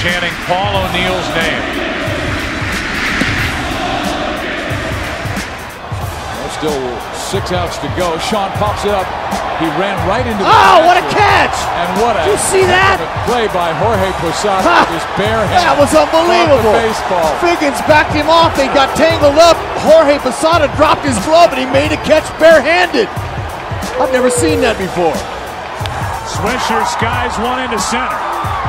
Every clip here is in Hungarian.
Chanting Paul O'Neill's name. Still six outs to go. Sean pops it up. He ran right into the Oh, what a catch! And what a Did you see that? play by Jorge Posada Ha! with his bare hand. That was unbelievable. the baseball. Figgins backed him off. They got tangled up. Jorge Posada dropped his glove and he made a catch barehanded. I've never seen that before. Swisher skies one into center.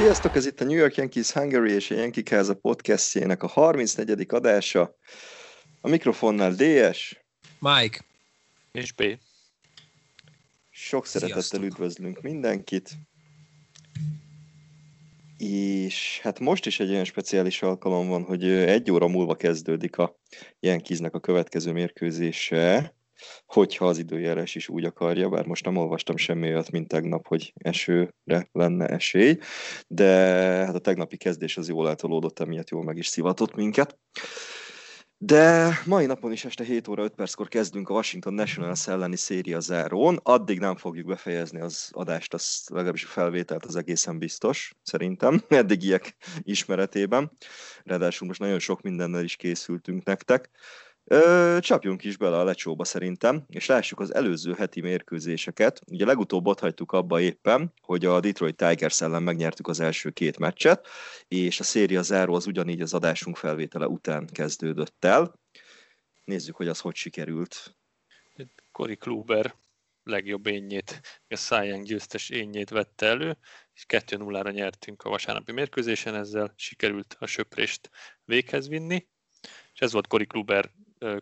Sziasztok, ez itt a New York Yankees Hungary és a Yankee Káza podcastjének a 34. adása. A mikrofonnál DS, Mike. És B. sok szeretettel Sziasztok. üdvözlünk mindenkit. És hát most is egy olyan speciális alkalom van, hogy egy óra múlva kezdődik a Yankeesnek a következő mérkőzése, hogyha az időjárás is úgy akarja, bár most nem olvastam semmi olyat, mint tegnap, hogy esőre lenne esély, de hát a tegnapi kezdés az jól eltolódott, emiatt jól meg is szivatott minket. De mai napon is este 7 óra 5 perckor kezdünk a Washington Nationals elleni széria zárón. Addig nem fogjuk befejezni az adást, az legalábbis a felvételt az egészen biztos, szerintem, eddigiek ismeretében. Ráadásul most nagyon sok mindennel is készültünk nektek. Ö, csapjunk is bele a lecsóba szerintem, és lássuk az előző heti mérkőzéseket. Ugye legutóbb ott hagytuk abba éppen, hogy a Detroit Tigers ellen megnyertük az első két meccset, és a széria záró az ugyanígy az adásunk felvétele után kezdődött el. Nézzük, hogy az hogy sikerült. Cory Kluber legjobb énnyét, a Cy győztes énnyét vette elő, és 2-0-ra nyertünk a vasárnapi mérkőzésen, ezzel sikerült a söprést véghez vinni, és ez volt Cory Kluber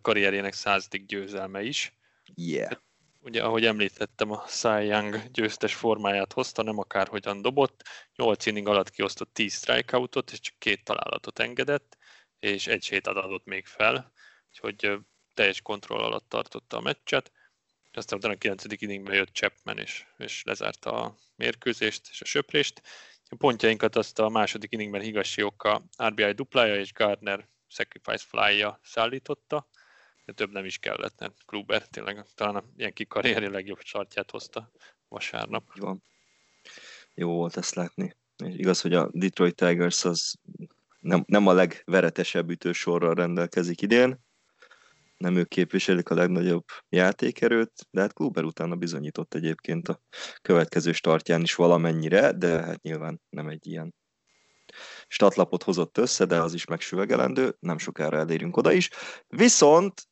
karrierjének századik győzelme is. Yeah. ugye ahogy említettem, a Cy Young győztes formáját hozta, nem akárhogyan dobott, 8 inning alatt kiosztott 10 strikeoutot, és csak két találatot engedett, és egy sétát adott még fel, úgyhogy teljes kontroll alatt tartotta a meccset. Aztán utána a 9. inningben jött Chapman, és, és lezárta a mérkőzést és a söprést. A pontjainkat azt a második inningben Higasioka RBI duplája és Gardner sacrifice fly-ja szállította, de több nem is kellett, mert Kluber tényleg talán ilyen kikarrieri legjobb sartját hozta vasárnap. Jó. Jó volt ezt látni. És igaz, hogy a Detroit Tigers az nem, nem a legveretesebb ütősorral rendelkezik idén, nem ők képviselik a legnagyobb játékerőt, de hát Kluber utána bizonyított egyébként a következő startján is valamennyire, de hát nyilván nem egy ilyen statlapot hozott össze, de az is megsüvegelendő, nem sokára elérünk oda is. Viszont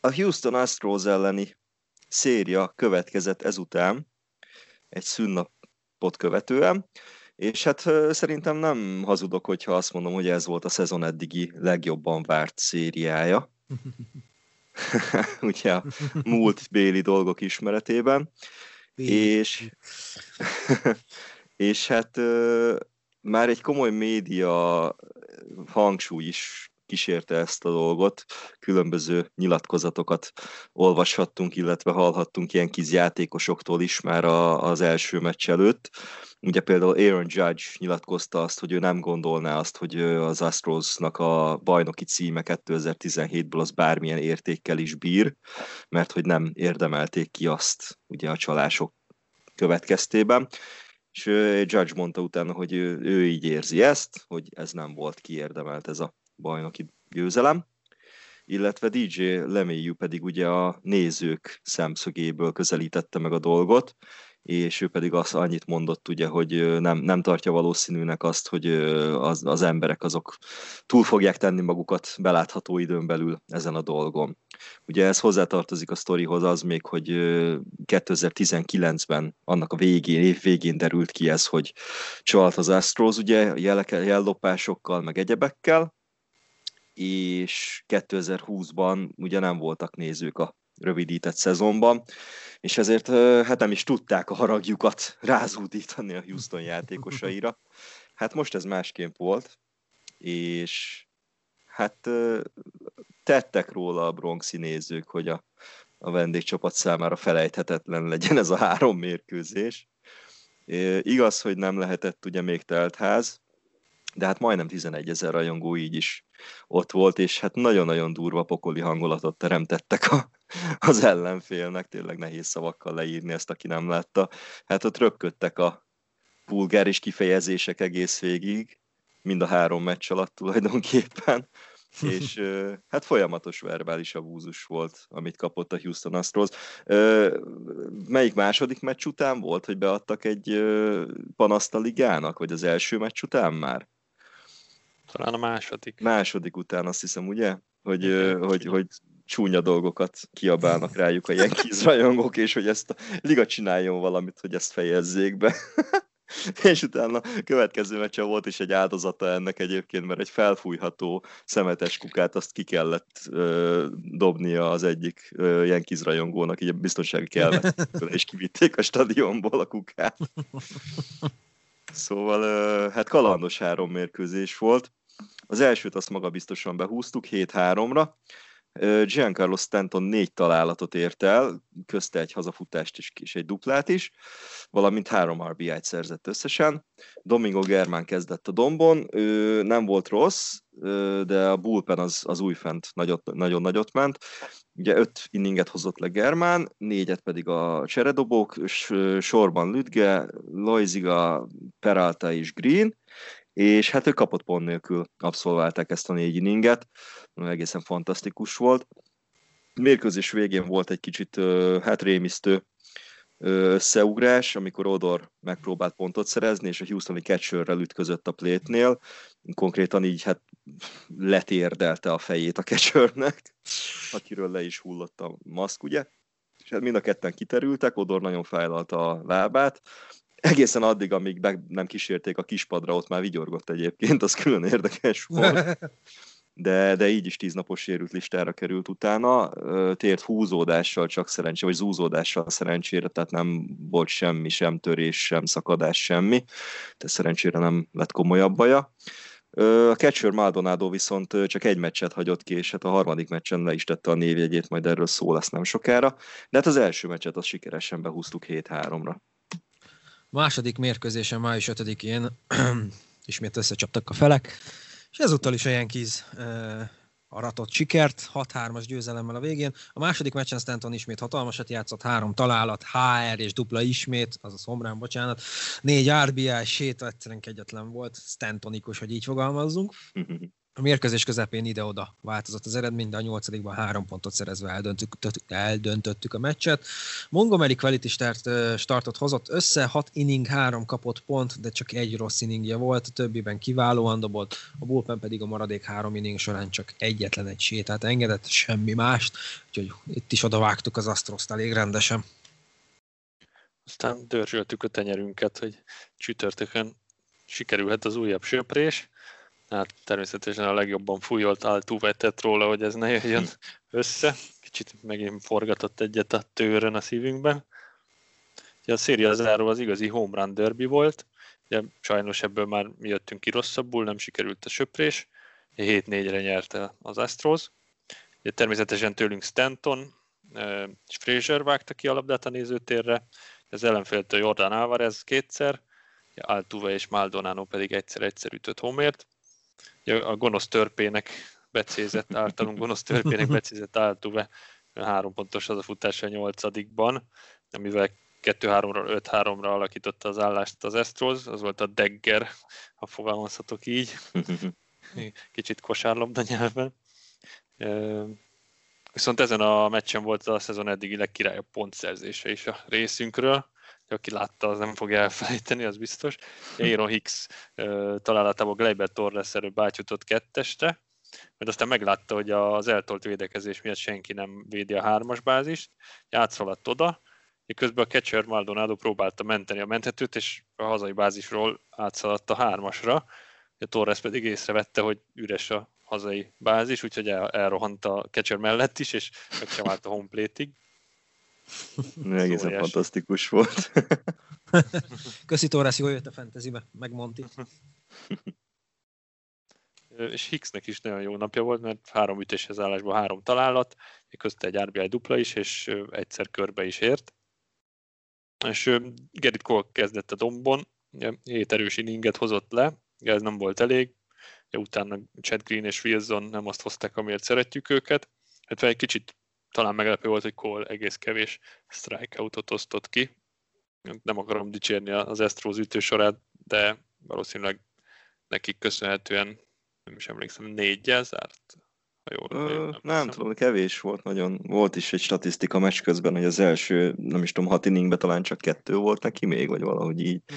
a Houston Astros elleni széria következett ezután, egy szünnapot követően, és hát szerintem nem hazudok, hogyha azt mondom, hogy ez volt a szezon eddigi legjobban várt szériája. Ugye a múlt béli dolgok ismeretében. és, és hát már egy komoly média hangsúly is kísérte ezt a dolgot, különböző nyilatkozatokat olvashattunk, illetve hallhattunk ilyen kis játékosoktól is már a, az első meccs előtt. Ugye például Aaron Judge nyilatkozta azt, hogy ő nem gondolná azt, hogy az Astrosnak a bajnoki címe 2017-ből az bármilyen értékkel is bír, mert hogy nem érdemelték ki azt ugye a csalások következtében és Judge mondta utána, hogy ő, ő így érzi ezt, hogy ez nem volt kiérdemelt ez a bajnoki győzelem, illetve DJ Lemélyű pedig ugye a nézők szemszögéből közelítette meg a dolgot, és ő pedig azt annyit mondott, ugye, hogy nem, nem tartja valószínűnek azt, hogy az, az emberek azok túl fogják tenni magukat belátható időn belül ezen a dolgon. Ugye ez hozzátartozik a sztorihoz az még, hogy 2019-ben, annak a végén, év végén derült ki ez, hogy csalt az Astros, ugye, jellopásokkal, meg egyebekkel, és 2020-ban ugye nem voltak nézők a rövidített szezonban, és ezért hát nem is tudták a haragjukat rázúdítani a Houston játékosaira. Hát most ez másképp volt, és hát tettek róla a bronxi nézők, hogy a, a vendégcsapat számára felejthetetlen legyen ez a három mérkőzés. Igaz, hogy nem lehetett ugye még telt ház, de hát majdnem 11 ezer rajongó így is ott volt, és hát nagyon-nagyon durva pokoli hangulatot teremtettek a, az ellenfélnek, tényleg nehéz szavakkal leírni ezt, aki nem látta. Hát ott röpködtek a vulgáris kifejezések egész végig, mind a három meccs alatt tulajdonképpen, és hát folyamatos verbális abúzus volt, amit kapott a Houston Astros. Melyik második meccs után volt, hogy beadtak egy panaszt a ligának, vagy az első meccs után már? Talán a második. Második után azt hiszem, ugye? Hogy, Igen, hogy, hogy csúnya dolgokat kiabálnak rájuk a Yankees rajongók, és hogy ezt a liga csináljon valamit, hogy ezt fejezzék be. és utána a következő meccse volt is egy áldozata ennek egyébként, mert egy felfújható szemetes kukát azt ki kellett ö, dobnia az egyik ö, Yankees rajongónak, így a biztonsági kelmet, és kivitték a stadionból a kukát. Szóval ö, hát kalandos három mérkőzés volt. Az elsőt azt maga biztosan behúztuk 7-3-ra, Giancarlo Stanton négy találatot ért el, közte egy hazafutást is, és egy duplát is, valamint három RBI-t szerzett összesen. Domingo Germán kezdett a dombon, ő nem volt rossz, de a bullpen az, az újfent nagyot, nagyon nagyot ment. Ugye öt inninget hozott le Germán, négyet pedig a cseredobók, sorban Lüdge, Loiziga, Peralta és Green, és hát ő kapott pont nélkül abszolválták ezt a négy inninget, egészen fantasztikus volt. Mérkőzés végén volt egy kicsit hát rémisztő összeugrás, amikor Odor megpróbált pontot szerezni, és a Houstoni catcherrel ütközött a plétnél, konkrétan így hát letérdelte a fejét a catchernek, akiről le is hullott a maszk, ugye? És hát mind a ketten kiterültek, Odor nagyon fájlalta a lábát, egészen addig, amíg be nem kísérték a kispadra, ott már vigyorgott egyébként, az külön érdekes volt. de, de így is tíznapos sérült listára került utána. Tért húzódással csak szerencsé, vagy zúzódással szerencsére, tehát nem volt semmi, sem törés, sem szakadás, semmi. De szerencsére nem lett komolyabb baja. A catcher Maldonado viszont csak egy meccset hagyott ki, és hát a harmadik meccsen le is tette a névjegyét, majd erről szó lesz nem sokára. De hát az első meccset az sikeresen behúztuk 7-3-ra. Második mérkőzésen május 5-én ismét összecsaptak a felek, és ezúttal is a Yankees aratott sikert, 6-3-as győzelemmel a végén. A második meccsen Stanton ismét hatalmasat játszott, három találat, HR és dupla ismét, az a szomrán, bocsánat, négy RBI, séta egyszerűen kegyetlen volt, Stantonikus, hogy így fogalmazzunk. A mérkőzés közepén ide-oda változott az eredmény, de a nyolcadikban három pontot szerezve eldöntöttük, eldöntöttük a meccset. Montgomery quality start, startot hozott össze, 6 inning, 3 kapott pont, de csak egy rossz inningje volt, a többiben kiválóan dobolt, a bullpen pedig a maradék három inning során csak egyetlen egy sétát engedett, semmi mást, úgyhogy itt is odavágtuk az Astroszt elég rendesen. Aztán dörzsöltük a tenyerünket, hogy csütörtökön sikerülhet az újabb söprés, Hát természetesen a legjobban fújolt Altuve tett róla, hogy ez ne jöjjön össze. Kicsit megint forgatott egyet a tőrön a szívünkben. Ugye a széria záró az igazi home run derby volt. Ugye sajnos ebből már mi jöttünk ki rosszabbul, nem sikerült a söprés. 7-4-re nyerte az Astros. Ugye természetesen tőlünk Stanton és Fraser vágta ki a labdát a nézőtérre. Az ellenféltől Jordan Alvarez kétszer, Altuve és Maldonado pedig egyszer-egyszer ütött homért a gonosz törpének becézett, általunk gonosz törpének becézett Altuve három pontos az a futás a nyolcadikban, amivel 2-3-ra, 5-3-ra alakította az állást az Astros, az volt a Degger, ha fogalmazhatok így, kicsit kosárlabda nyelven. Viszont ezen a meccsen volt a szezon eddigi legkirályabb pontszerzése is a részünkről, aki látta, az nem fogja elfelejteni, az biztos. Aaron Hicks találatából Gleyber Torres előbb átjutott kettestre, mert aztán meglátta, hogy az eltolt védekezés miatt senki nem védi a hármas bázist, játszaladt oda, közben a catcher Maldonado próbálta menteni a menthetőt, és a hazai bázisról átszaladt a hármasra, a Torres pedig észrevette, hogy üres a hazai bázis, úgyhogy el, elrohant a catcher mellett is, és meg sem állt a home plate-ig. Egészen Szóval fantasztikus volt. Köszi Torres, jól jött a fantasybe, meg Monty. és Hicksnek is nagyon jó napja volt, mert három ütéshez állásban három találat, közt egy RBI dupla is, és egyszer körbe is ért. És Gerrit Cole kezdett a dombon, hét erős inninget hozott le, ez nem volt elég, utána Chad Green és Wilson nem azt hozták, amiért szeretjük őket. Hát egy kicsit talán meglepő volt, hogy Cole egész kevés strikeoutot osztott ki. Nem akarom dicsérni az Astros ütősorát, de valószínűleg nekik köszönhetően, nem is emlékszem, négyel zárt. Ha jól, Ö, nem, nem tudom, kevés volt nagyon. Volt is egy statisztika meccs közben, hogy az első, nem is tudom, hat inningben talán csak kettő volt neki még, vagy valahogy így. Hm.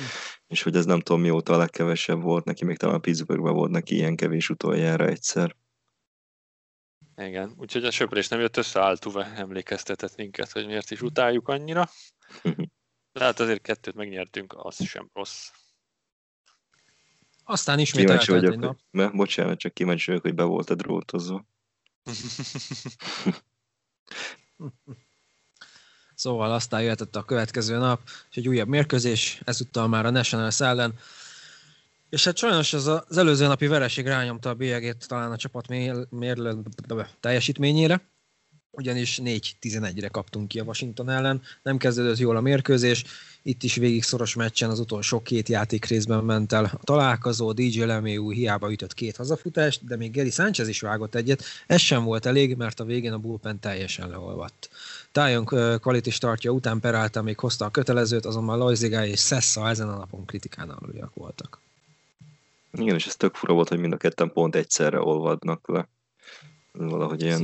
És hogy ez nem tudom mióta a legkevesebb volt neki, még talán Pittsburghben volt neki ilyen kevés utoljára egyszer. Igen, úgyhogy a söprés nem jött össze, Altuve emlékeztetett minket, hogy miért is utáljuk annyira. De hát azért kettőt megnyertünk, az sem rossz. Aztán ismét kíváncsi vagyok, egy nap. Mert, bocsánat, csak kíváncsi vagyok, hogy be volt a drótozva. szóval aztán jöhetett a következő nap, és egy újabb mérkőzés, ezúttal már a Nationals ellen. És hát sajnos ez az előző napi vereség rányomta a bélyegét talán a csapat mérlő teljesítményére, ugyanis 4-11-re kaptunk ki a Washington ellen, nem kezdődött jól a mérkőzés, itt is végig szoros meccsen az utolsó két játék részben ment el a találkozó, DJ LeMayu hiába ütött két hazafutást, de még Geri Sánchez is vágott egyet, ez sem volt elég, mert a végén a bullpen teljesen leolvadt. Tájon quality startja után Peralta még hozta a kötelezőt, azonban Loizigály és Sessa ezen a napon kritikán aluljak voltak. Igen, és ez tök fura volt, hogy mind a ketten pont egyszerre olvadnak le. Valahogy ilyen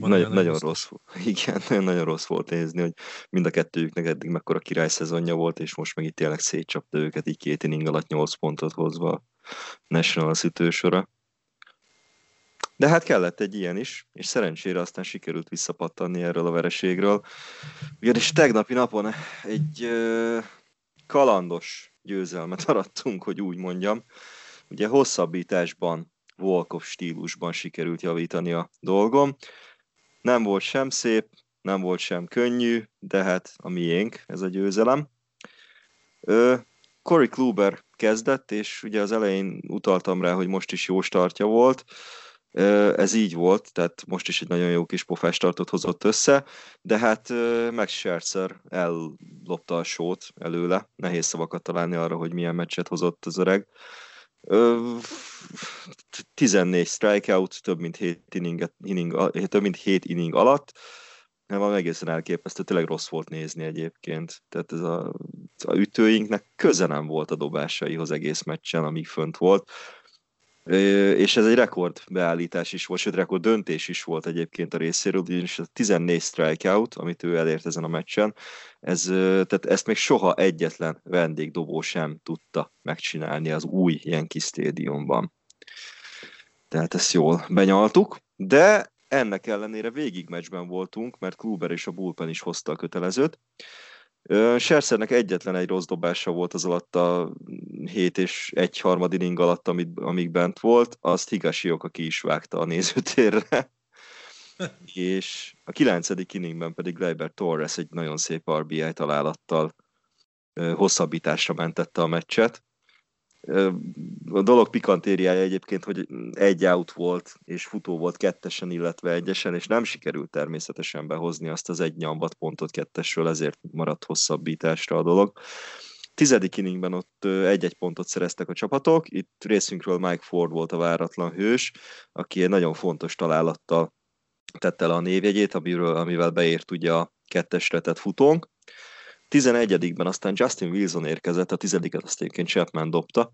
nagy, nagyon rossz, igen, nagyon rossz volt nézni, hogy mind a kettőjüknek eddig mekkora király szezonja volt, és most meg itt tényleg szétcsapta őket így két inning alatt 8 pontot hozva a National ütősora. De hát kellett egy ilyen is, és szerencsére aztán sikerült visszapattanni erről a vereségről. Ugyanis tegnapi napon egy ö, kalandos győzelmet arattunk, hogy úgy mondjam. Ugye hosszabbításban Volkov stílusban sikerült javítani a dolgom. Nem volt sem szép, nem volt sem könnyű, de hát a miénk ez a győzelem. Ö, Corey Kluber kezdett, és ugye az elején utaltam rá, hogy most is jó startja volt. Ez így volt, tehát most is egy nagyon jó kis pofás startot hozott össze, de hát Max Scherzer ellopta a sót előle. Nehéz szavakat találni arra, hogy milyen meccset hozott az öreg. 14 strikeout, több mint 7 inning, inning, több mint 7 inning alatt, nem, van egészen elképesztő, tényleg rossz volt nézni egyébként. Tehát ez a, a ütőinknek köze nem volt a dobásaihoz egész meccsen, amíg fönt volt. És ez egy rekord beállítás is volt, sőt rekord döntés is volt egyébként a részéről, ugyanis a 14 strikeout, amit ő elért ezen a meccsen, ez, tehát ezt még soha egyetlen vendégdobó sem tudta megcsinálni az új Yankee Stadiumban. Tehát ezt jól benyaltuk, de ennek ellenére végig meccsben voltunk, mert Kluber és a Bullpen is hozta a kötelezőt. Serszernek egyetlen egy rossz dobása volt az alatt a 7 és egy harmad inning alatt, amit, amíg bent volt, azt Higashi ki is vágta a nézőtérre. és a kilencedik inningben pedig Leiber Torres egy nagyon szép RBI találattal hosszabbításra mentette a meccset. A dolog pikantériája egyébként, hogy egy out volt, és futó volt kettesen, illetve egyesen, és nem sikerült természetesen behozni azt az egy nyambat pontot kettesről, ezért maradt hosszabbításra a dolog. Tizedik inningben ott egy-egy pontot szereztek a csapatok, itt részünkről Mike Ford volt a váratlan hős, aki egy nagyon fontos találattal tette le a névjegyét, amiről, amivel beért ugye a kettesre tett futónk. 11-ben aztán Justin Wilson érkezett, a tizediket azt egyébként Chapman dobta,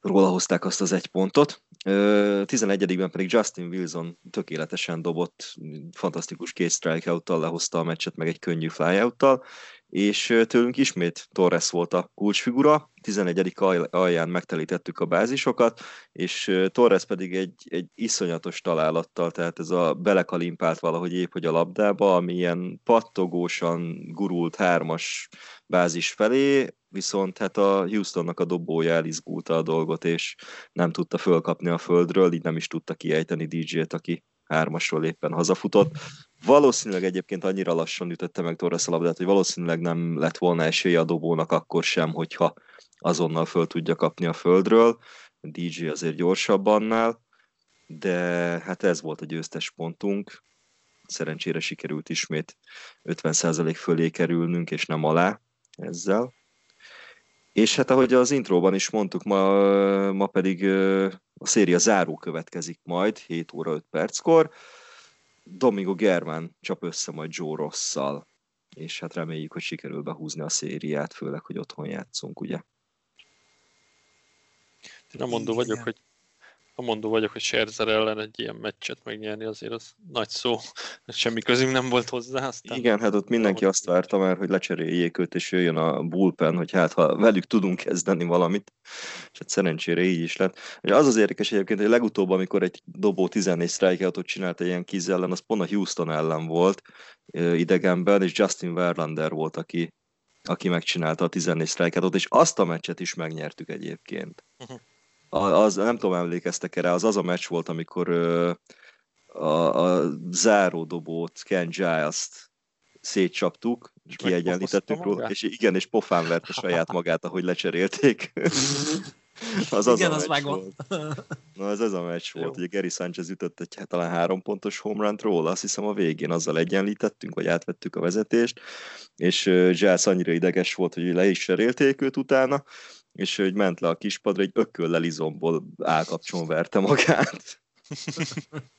róla hozták azt az egy pontot. 11-ben pedig Justin Wilson tökéletesen dobott, fantasztikus két strikeout-tal lehozta a meccset, meg egy könnyű flyout-tal, és tőlünk ismét Torres volt a kulcsfigura, 11. alján megtelítettük a bázisokat, és Torres pedig egy, egy iszonyatos találattal, tehát ez a belekalimpált valahogy épp, hogy a labdába, ami ilyen pattogósan gurult hármas bázis felé, viszont hát a Houstonnak a dobója elizgulta a dolgot, és nem tudta fölkapni a földről, így nem is tudta kiejteni DJ-t, aki hármasról éppen hazafutott. Valószínűleg egyébként annyira lassan ütötte meg Torres a labdát, hogy valószínűleg nem lett volna esélye a dobónak akkor sem, hogyha azonnal föl tudja kapni a földről. DJ azért gyorsabb annál, de hát ez volt a győztes pontunk. Szerencsére sikerült ismét 50% fölé kerülnünk, és nem alá ezzel. És hát ahogy az intróban is mondtuk, ma, ma pedig a széria záró következik majd, 7 óra 5 perckor. Domingo Germán csap össze majd Joe Rosszal, és hát reméljük, hogy sikerül behúzni a szériát, főleg, hogy otthon játszunk, ugye? Én nem mondó vagyok, hogy mondó vagyok, hogy Scherzer ellen egy ilyen meccset megnyerni azért az nagy szó. Semmi közünk nem volt hozzá. Aztán Igen, hát ott mindenki azt várta már, hogy lecseréljék őt, és jöjjön a bullpen, hogy hát ha velük tudunk kezdeni valamit. És hát szerencsére így is lett. Az az érdekes egyébként, hogy legutóbb, amikor egy dobó 14 strikeoutot csinált egy ilyen kiz ellen, az pont a Houston ellen volt idegenben, és Justin Verlander volt, aki, aki megcsinálta a 14 strikeoutot, és azt a meccset is megnyertük egyébként. Uh-huh az, nem tudom, emlékeztek erre, az az a meccs volt, amikor ö, a, a záródobót, Ken Giles-t szétcsaptuk, és kiegyenlítettük róla, és igen, és pofán verte saját magát, ahogy lecserélték. az az igen, a az meccs volt. Na, ez ez a meccs volt. Ugye Gary Sanchez ütött egy hát, talán három pontos home run róla, azt hiszem a végén azzal egyenlítettünk, vagy átvettük a vezetést, és Giles annyira ideges volt, hogy le is cserélték őt utána, és hogy ment le a kispadra, egy ököllel izomból állkapcson verte magát.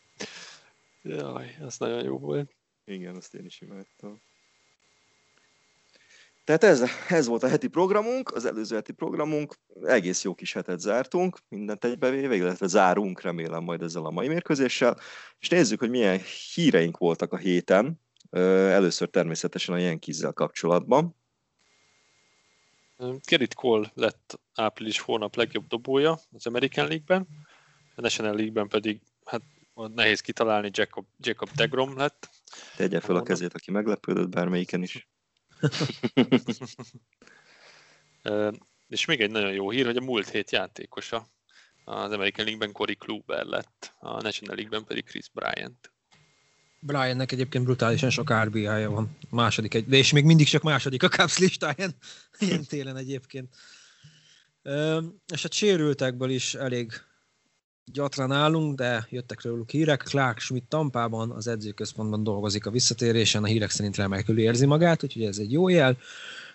Jaj, ez nagyon jó volt. Igen, azt én is imádtam. Tehát ez, ez volt a heti programunk, az előző heti programunk, egész jó kis hetet zártunk, mindent egybevéve, illetve zárunk remélem majd ezzel a mai mérkőzéssel, és nézzük, hogy milyen híreink voltak a héten, először természetesen a Yankees-zel kapcsolatban. Gerrit Cole lett április hónap legjobb dobója az American League-ben, a National League-ben pedig hát nehéz kitalálni, Jacob, Jacob Degrom lett. Tegye fel a kezét, aki meglepődött bármelyiken is. és még egy nagyon jó hír, hogy a múlt hét játékosa az American League-ben Corey Kluber lett, a National League-ben pedig Chris Bryant. Briannek egyébként brutálisan sok RBI-ja van. Második, egy, de és még mindig csak második a Cubs listáján, ilyen télen egyébként. Ö, és a sérültekből is elég gyatran állunk, de jöttek róluk hírek. Clark Schmidt Tampában az edzőközpontban dolgozik a visszatérésen, a hírek szerint remekül érzi magát, úgyhogy ez egy jó jel.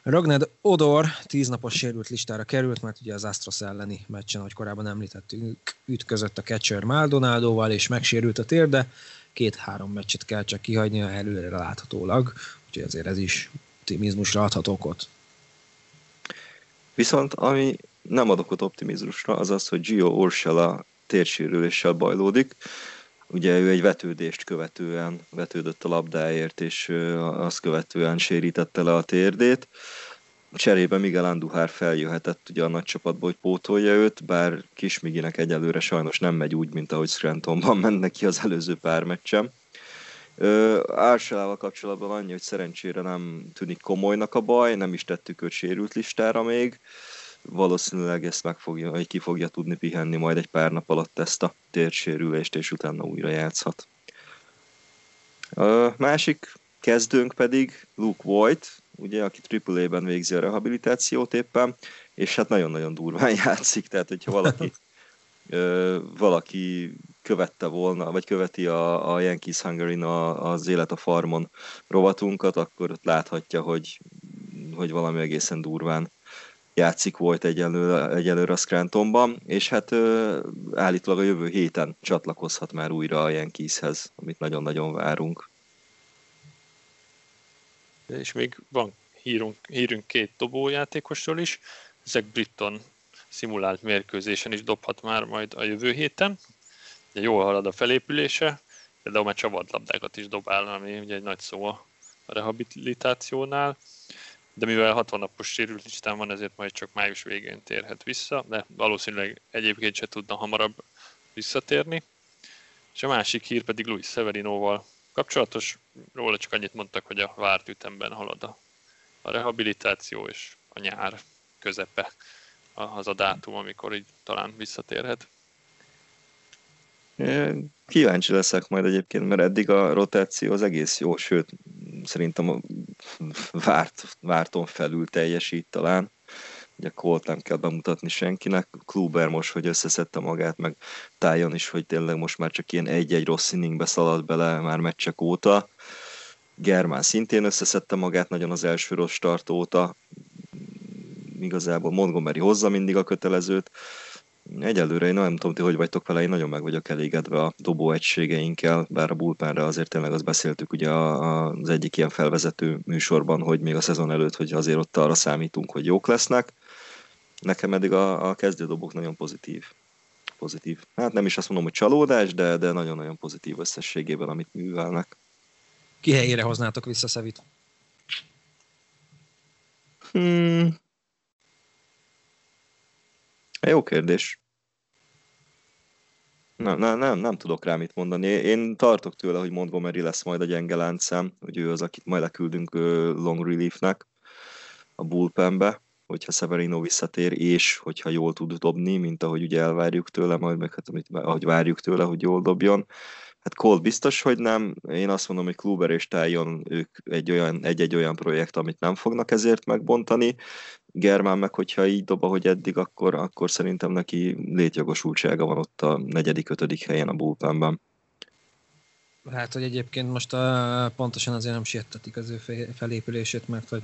Ragned Odor tíznapos sérült listára került, mert ugye az Astros elleni meccsen, ahogy korábban említettük, ütközött a catcher Maldonádóval, és megsérült a térde. Két-három meccset kell csak kihagynia előre láthatólag, úgyhogy azért ez is optimizmusra adhat okot. Viszont ami nem ad okot optimizmusra, az az, hogy Gio Urshela térsérüléssel bajlódik. Ugye ő egy vetődést követően vetődött a labdáért, és azt követően sérítette le a térdét. Cserébe Miguel Andujar feljöhetett ugye a nagy csapatból, hogy pótolja őt, bár Kismiginek egyelőre sajnos nem megy úgy, mint ahogy Scrantonban mennek ki az előző pár meccsem. Ársalával kapcsolatban annyi, hogy szerencsére nem tűnik komolynak a baj, nem is tettük őt sérült listára még valószínűleg ezt meg fogja, vagy ki fogja tudni pihenni majd egy pár nap alatt ezt a térsérülést, és utána újra játszhat. A másik kezdőnk pedig Luke Voigt, ugye, aki AAA-ben végzi a rehabilitációt éppen, és hát nagyon-nagyon durván játszik, tehát hogyha valaki, ö, valaki követte volna, vagy követi a, a Yankees hungary az Élet a Farmon rovatunkat, akkor ott láthatja, hogy, hogy valami egészen durván játszik volt egyelőre, egyelőre a Scrantonban, és hát ö, állítólag a jövő héten csatlakozhat már újra a Yankeeshez, amit nagyon-nagyon várunk. És még van hírunk, hírünk két dobójátékosról is. Ezek Britton szimulált mérkőzésen is dobhat már majd a jövő héten. Ugye jól halad a felépülése, például már csavadlabdákat is dobál, ami ugye egy nagy szó a rehabilitációnál de mivel 60 napos sérült listán van, ezért majd csak május végén térhet vissza, de valószínűleg egyébként se tudna hamarabb visszatérni. És a másik hír pedig Luis Severinóval kapcsolatos, róla csak annyit mondtak, hogy a várt ütemben halad a, a rehabilitáció, és a nyár közepe az a dátum, amikor így talán visszatérhet. Kíváncsi leszek majd egyébként, mert eddig a rotáció az egész jó, sőt, szerintem a várt, várton felül teljesít talán. Ugye Colt nem kell bemutatni senkinek, Kluber most, hogy összeszedte magát, meg Tájon is, hogy tényleg most már csak ilyen egy-egy rossz inningbe szaladt bele már meccsek óta. Germán szintén összeszedte magát nagyon az első rossz start óta, igazából Montgomery hozza mindig a kötelezőt, Egyelőre én nem tudom, ti hogy vagytok vele, én nagyon meg vagyok elégedve a dobó egységeinkkel, bár a bullpenre azért tényleg azt beszéltük ugye az egyik ilyen felvezető műsorban, hogy még a szezon előtt, hogy azért ott arra számítunk, hogy jók lesznek. Nekem eddig a, a kezdődobok nagyon pozitív. Pozitív. Hát nem is azt mondom, hogy csalódás, de, de nagyon-nagyon pozitív összességében, amit művelnek. Ki helyére hoznátok vissza Szevit? Hmm, jó kérdés. Nem, nem, nem, nem tudok rá mit mondani. Én tartok tőle, hogy Montgomery lesz majd a gyenge láncszám, hogy ő az, akit majd leküldünk long reliefnek a bullpenbe, hogyha Severino visszatér, és hogyha jól tud dobni, mint ahogy ugye elvárjuk tőle, majd meg hát, amit, ahogy várjuk tőle, hogy jól dobjon. Hát Colt biztos, hogy nem. Én azt mondom, hogy Kluber és Tájon ők egy olyan, egy-egy olyan projekt, amit nem fognak ezért megbontani. Germán meg, hogyha így dob, ahogy eddig, akkor, akkor szerintem neki létjogosultsága van ott a negyedik, ötödik helyen a bullpenben. Lehet, hogy egyébként most a, pontosan azért nem siettetik az ő felépülését, mert hogy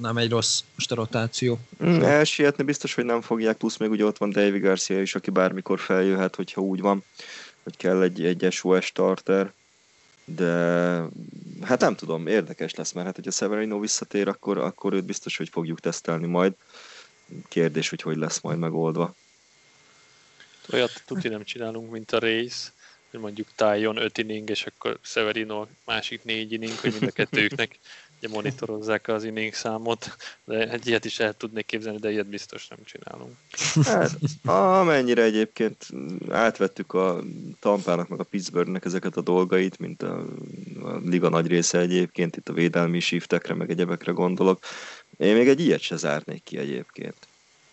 nem egy rossz most a rotáció. Mm, elsietni biztos, hogy nem fogják, plusz még ugye ott van David Garcia is, aki bármikor feljöhet, hogyha úgy van hogy kell egy, egy SOS starter, de hát nem tudom, érdekes lesz, mert hát hogyha Severino visszatér, akkor, akkor őt biztos, hogy fogjuk tesztelni majd. Kérdés, hogy hogy lesz majd megoldva. Olyat tuti nem csinálunk, mint a Race, hogy mondjuk Tájon 5 inning, és akkor Severino másik 4 inning, hogy mind a kettőknek ugye monitorozzák az inning számot, de egy ilyet is el tudnék képzelni, de ilyet biztos nem csinálunk. Hát, amennyire egyébként átvettük a Tampának, meg a Pittsburghnek ezeket a dolgait, mint a, a liga nagy része egyébként, itt a védelmi shiftekre, meg egyebekre gondolok, én még egy ilyet se zárnék ki egyébként.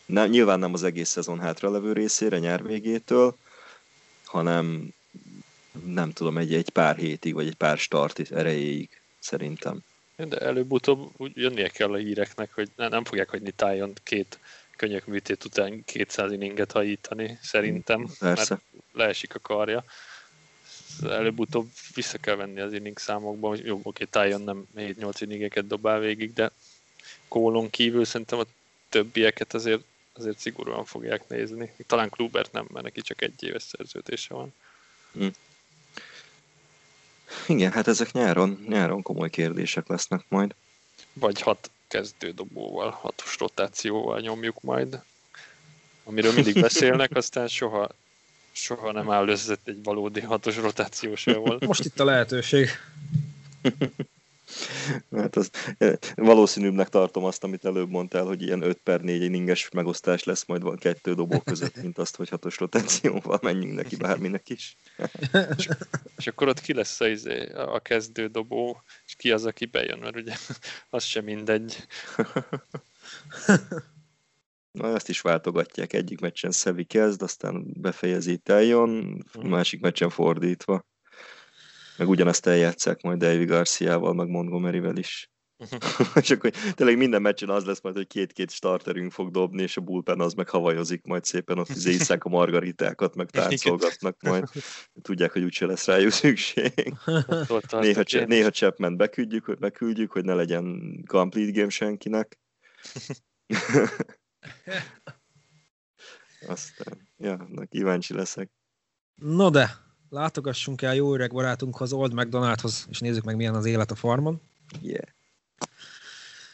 Nem, nyilván nem az egész szezon hátralevő részére, nyár végétől, hanem nem tudom, egy, egy pár hétig, vagy egy pár start erejéig, szerintem. De előbb-utóbb úgy jönnie kell a híreknek, hogy nem fogják hagyni tájon két könnyek műtét után 200 inninget hajítani, szerintem, Persze. mert leesik a karja. Előbb-utóbb vissza kell venni az inning számokba, jó, oké, tájon nem 7-8 inningeket dobál végig, de kólon kívül szerintem a többieket azért, azért szigorúan fogják nézni. Talán Klubert nem, mert neki csak egy éves szerződése van. Igen, hát ezek nyáron, nyáron komoly kérdések lesznek majd. Vagy hat kezdődobóval, hatos rotációval nyomjuk majd. Amiről mindig beszélnek, aztán soha, soha nem áll össze egy valódi hatos rotáció sehol. Most itt a lehetőség. Hát az, valószínűbbnek tartom azt, amit előbb mondtál, hogy ilyen 5 per 4 inninges megosztás lesz majd van kettő dobó között, mint azt, hogy hatos rotációval menjünk neki bárminek is. És akkor ott ki lesz a, izé, a kezdődobó, és ki az, aki bejön, mert ugye az sem mindegy. Na, ezt is váltogatják. Egyik meccsen Szevi kezd, aztán befejezi Tejon, másik meccsen fordítva. Meg ugyanezt eljátszák majd Davy Garciával, meg Montgomeryvel is. és akkor tényleg minden meccsen az lesz majd, hogy két-két starterünk fog dobni, és a bullpen az meg havajozik majd szépen, ott zészák a margaritákat, meg táncolgatnak majd. Tudják, hogy úgyse lesz rájuk szükség. néha, cse- néha Chapman beküldjük, hogy beküldjük, hogy ne legyen complete game senkinek. Aztán, ja, na, kíváncsi leszek. No de, látogassunk el jó öreg barátunkhoz, Old McDonaldhoz, és nézzük meg milyen az élet a farmon. Yeah.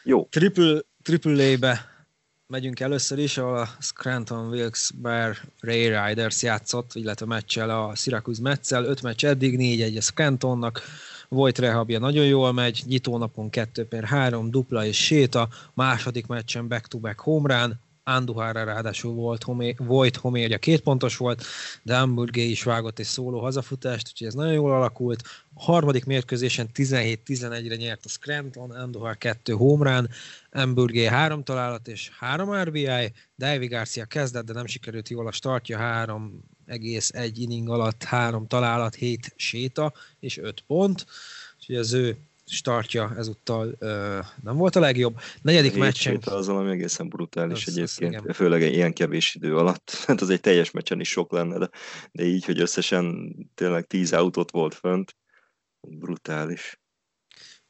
Jó. Triple, triple A-be megyünk először is, ahol a Scranton Wilkes Bear Ray Riders játszott, illetve meccsel a Syracuse Metszel, öt meccs eddig, négy egy a Scrantonnak, Voigt rehabja nagyon jól megy, nyitónapon 2 per 3, dupla és séta, második meccsen back-to-back home run, Anduhára ráadásul volt homé, Voigt homérja két pontos volt, de Hamburgé is vágott egy szóló hazafutást, úgyhogy ez nagyon jól alakult. A harmadik mérkőzésen 17-11-re nyert a Scranton, Anduhar 2 homrán, Hamburgé 3 találat és 3 RBI, Davy Garcia kezdett, de nem sikerült jól a startja, 3 egész egy inning alatt 3 találat, 7 séta és 5 pont, úgyhogy az ő startja ezúttal ö, nem volt a legjobb. Negyedik meccsen... Az valami egészen brutális az, egyébként, az, főleg ilyen kevés idő alatt. Hát az egy teljes meccsen is sok lenne, de, de így, hogy összesen tényleg tíz autót volt fönt, brutális.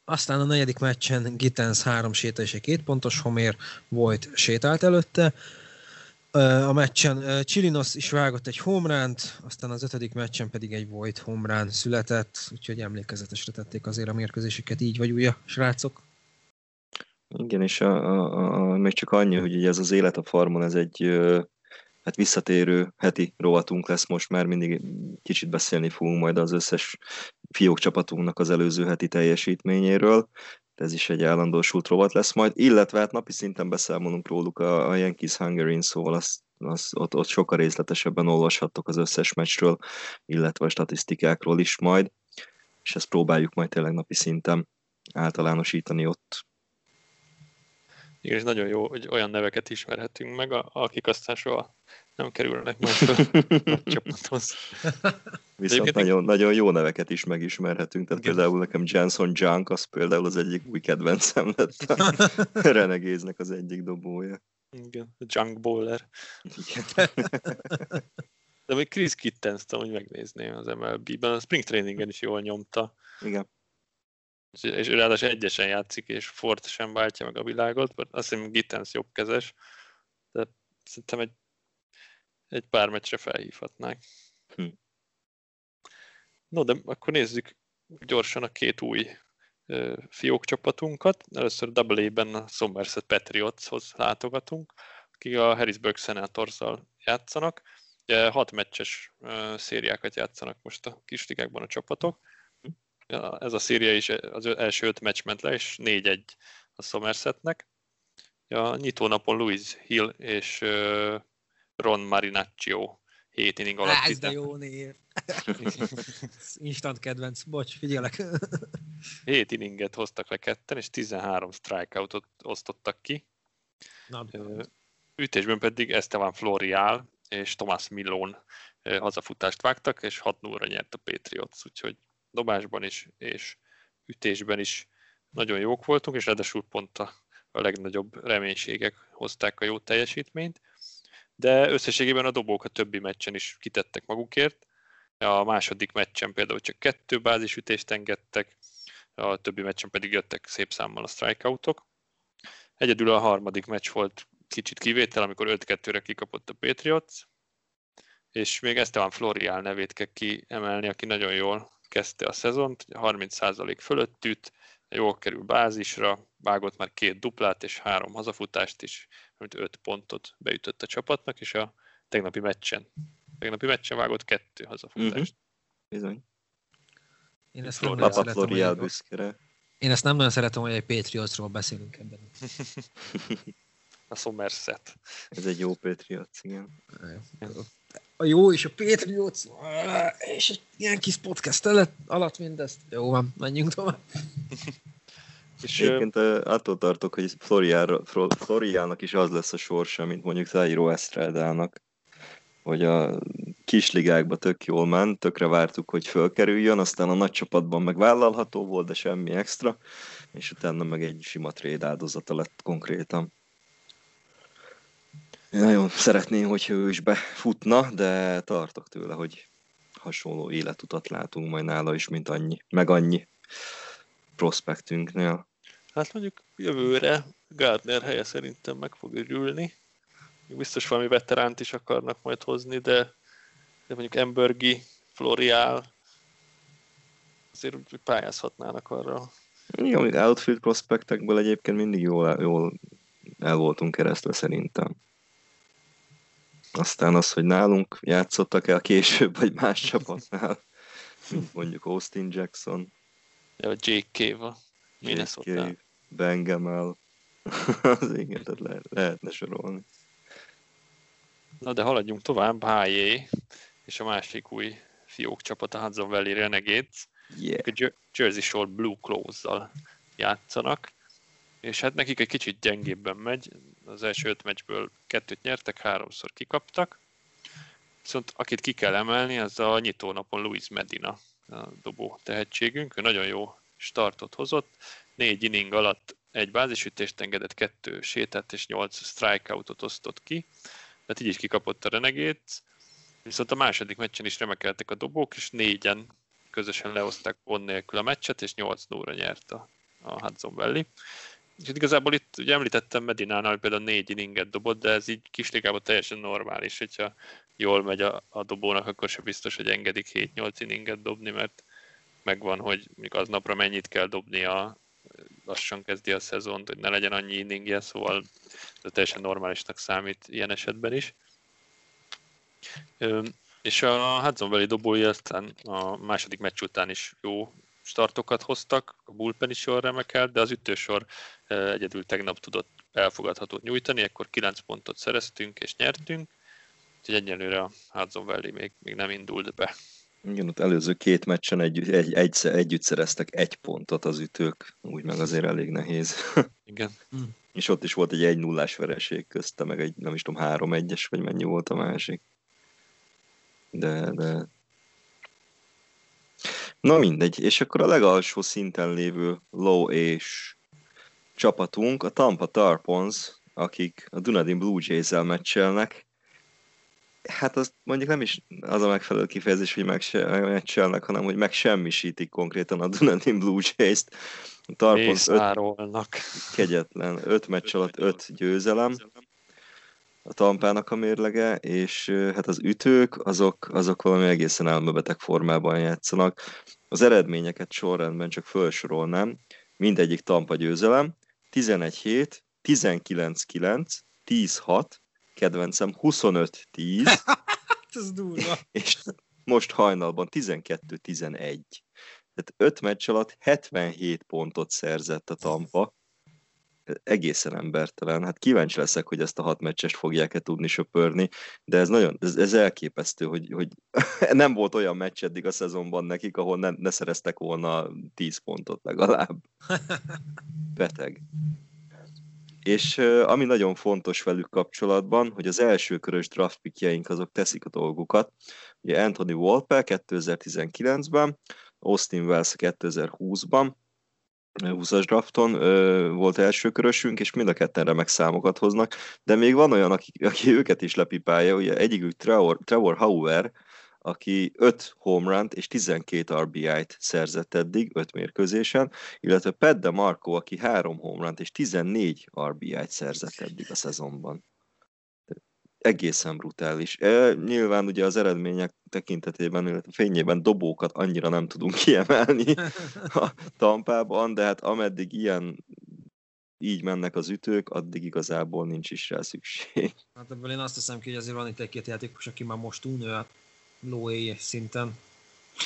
Aztán a negyedik meccsen Gittens három séta és egy két pontos homér volt sétált előtte. A meccsen Csilinos is vágott egy homránt, aztán az ötödik meccsen pedig egy Voigt homrán született, úgyhogy emlékezetesre tették azért a mérkőzéseket így vagy úgy a srácok. Igen, és a, a, a, még csak annyi, hogy ugye ez az élet a farmon, ez egy hát visszatérő heti rovatunk lesz most már, mindig kicsit beszélni fogunk majd az összes fiók csapatunknak az előző heti teljesítményéről, ez is egy állandósult rovat lesz majd, illetve hát napi szinten beszámolunk róluk a, a Yankees Hungary, szóval az, az, ott, ott sokkal részletesebben olvashattok az összes meccsről, illetve a statisztikákról is majd, és ezt próbáljuk majd tényleg napi szinten általánosítani ott. Igen, és nagyon jó, hogy olyan neveket ismerhetünk meg, akik aztán soha nem kerülnek majd a csapathoz. Viszont nagyon, nagyon jó neveket is megismerhetünk, tehát Igen. például nekem Jenson Junk, az például az egyik új kedvencem lett a Renegéznek az egyik dobója. Igen, a Junk Bowler. Igen. De még Chris Kittens-t amúgy megnézném az MLB-ben, a Spring Trainingen is jól nyomta. Igen. És, és ráadásul egyesen játszik, és Ford sem váltja meg a világot, mert azt hiszem Gittens jobbkezes, de szerintem egy egy pár meccsre felhívhatnák. Hm. No, de akkor nézzük gyorsan a két új uh, fiók csapatunkat. Először AA-ben a Somerset Patriotshoz látogatunk, akik a Harrisburg senators játszanak. Ugye, hat meccses uh, szériákat játszanak most a kisligákban a csapatok. Ez a széria is az első öt meccs ment le, és 4-1 a Somersetnek. Ja, nyitó napon Louis Hill és Ron Marinaccio 7 inning alatt. Ez de jó név. Instant kedvenc, bocs, figyelek. 7 inninget hoztak le ketten, és 13 strikeoutot osztottak ki. Na, ütésben pedig Esteban Florial és Tomás Milón hazafutást vágtak, és 6 0 nyert a Patriots, úgyhogy dobásban is és ütésben is nagyon jók voltunk, és ráadásul pont a, a legnagyobb reménységek hozták a jó teljesítményt. De összességében a dobók a többi meccsen is kitettek magukért. A második meccsen például csak kettő bázisütést engedtek, a többi meccsen pedig jöttek szép számmal a strikeoutok. Egyedül a harmadik meccs volt kicsit kivétel, amikor 5-2-re kikapott a Patriots, és még Esteban Florial nevét kell kiemelni, aki nagyon jól kezdte a szezont, 30% fölött üt, jól kerül bázisra, vágott már két duplát és három hazafutást is, amit öt pontot beütött a csapatnak, és a tegnapi meccsen, tegnapi meccsen vágott kettő hazafutást. Uh-huh. Bizony. Én ezt, nem nagyon Papa szeretem, Florial én ezt nem nagyon szeretem, hogy egy Patriotsról beszélünk ebben. A Somerset. Ez egy jó Patriots, igen. A jó és a Patriots, és egy ilyen kis podcast alatt, alatt mindezt. Jó van, menjünk tovább. És Egyébként ö, attól tartok, hogy Floriának is az lesz a sorsa, mint mondjuk Zairo Estradának, hogy a kisligákba tök jól ment, tökre vártuk, hogy fölkerüljön, aztán a nagy csapatban meg vállalható volt, de semmi extra, és utána meg egy sima trade áldozata lett konkrétan. Nagyon szeretném, hogyha ő is befutna, de tartok tőle, hogy hasonló életutat látunk majd nála is, mint annyi, meg annyi prospektünknél. hát mondjuk jövőre Gardner helye szerintem meg fog örülni. Biztos valami veteránt is akarnak majd hozni, de, de mondjuk Embergi, Florial, azért úgy pályázhatnának arra. Jó, outfield prospektekből egyébként mindig jól, jól el voltunk keresztve szerintem. Aztán az, hogy nálunk játszottak el később, vagy más csapatnál, mint mondjuk Austin Jackson, Ja, a Jake Cave a Minnesota. J.K., Bengamel, az igen, tehát le, lehetne sorolni. Na de haladjunk tovább, HJ és a másik új fiók csapat, a Hudson Valley Renegades. Yeah. a Jer- Jersey Shore Blue Claws-zal játszanak, és hát nekik egy kicsit gyengébben megy, az első öt meccsből kettőt nyertek, háromszor kikaptak, viszont akit ki kell emelni, az a nyitónapon Luis Medina, a dobó tehetségünk, ő nagyon jó startot hozott, négy inning alatt egy bázisütést engedett, kettő sétát és nyolc strikeoutot osztott ki, tehát így is kikapott a Renegades, viszont a második meccsen is remekeltek a dobók, és négyen közösen lehozták pont nélkül a meccset, és 8 0 nyert a, a Hudson Valley. És igazából itt ugye említettem Medinánál, hogy például négy inninget dobott, de ez így kisligában teljesen normális, hogyha jól megy a, a dobónak, akkor se biztos, hogy engedik 7-8 inninget dobni, mert megvan, hogy az napra mennyit kell dobnia, lassan kezdi a szezont, hogy ne legyen annyi inningje, szóval ez teljesen normálisnak számít ilyen esetben is. És a Hudson Valley dobói aztán a második meccs után is jó startokat hoztak, a bullpen is jól remekelt, de az ütősor egyedül tegnap tudott elfogadhatót nyújtani, akkor 9 pontot szereztünk és nyertünk, úgyhogy egyelőre a Hudson Valley még, még nem indult be. Igen, ott előző két meccsen egy, egy, egy, együtt szereztek egy pontot az ütők, úgy meg azért elég nehéz. Igen. És ott is volt egy 1 0 vereség közte, meg egy, nem is tudom, 3 1 vagy mennyi volt a másik. De, de... Na mindegy, és akkor a legalsó szinten lévő low és csapatunk, a Tampa Tarpons, akik a Dunedin Blue Jays-el meccselnek. Hát az mondjuk nem is az a megfelelő kifejezés, hogy megmeccselnek, hanem hogy megsemmisítik konkrétan a Dunedin Blue Jays-t. A Tarpons öt, kegyetlen, öt meccs alatt öt győzelem a Tampának a mérlege, és hát az ütők, azok, azok valami egészen elmebeteg formában játszanak. Az eredményeket sorrendben csak felsorolnám, mindegyik Tampa győzelem, 11-7, 19-9, 10-6, kedvencem 25-10, Ez durva. és most hajnalban 12-11. Tehát 5 meccs alatt 77 pontot szerzett a Tampa. Egészen embertelen. Hát kíváncsi leszek, hogy ezt a hat meccsest fogják-e tudni söpörni, de ez nagyon, ez, ez elképesztő, hogy, hogy nem volt olyan meccs eddig a szezonban nekik, ahol ne, ne szereztek volna 10 pontot legalább. Beteg. És ami nagyon fontos velük kapcsolatban, hogy az első körös draft pickjeink azok teszik a dolgukat. Ugye Anthony Walpel 2019-ben, Austin Wells 2020-ban, 20-as drafton ö, volt első körösünk, és mind a ketten remek számokat hoznak, de még van olyan, aki, aki őket is lepipálja, ugye egyikük Trevor, Trevor Hauer, aki 5 home és 12 RBI-t szerzett eddig 5 mérkőzésen, illetve Pat DeMarco, aki 3 home és 14 RBI-t szerzett eddig a szezonban. Egészen brutális. E, nyilván ugye az eredmények tekintetében, illetve fényében dobókat annyira nem tudunk kiemelni a tampában, de hát ameddig ilyen így mennek az ütők, addig igazából nincs is rá szükség. Hát ebből én azt hiszem ki, hogy azért van itt egy-két játékos, aki már most unő low szinten.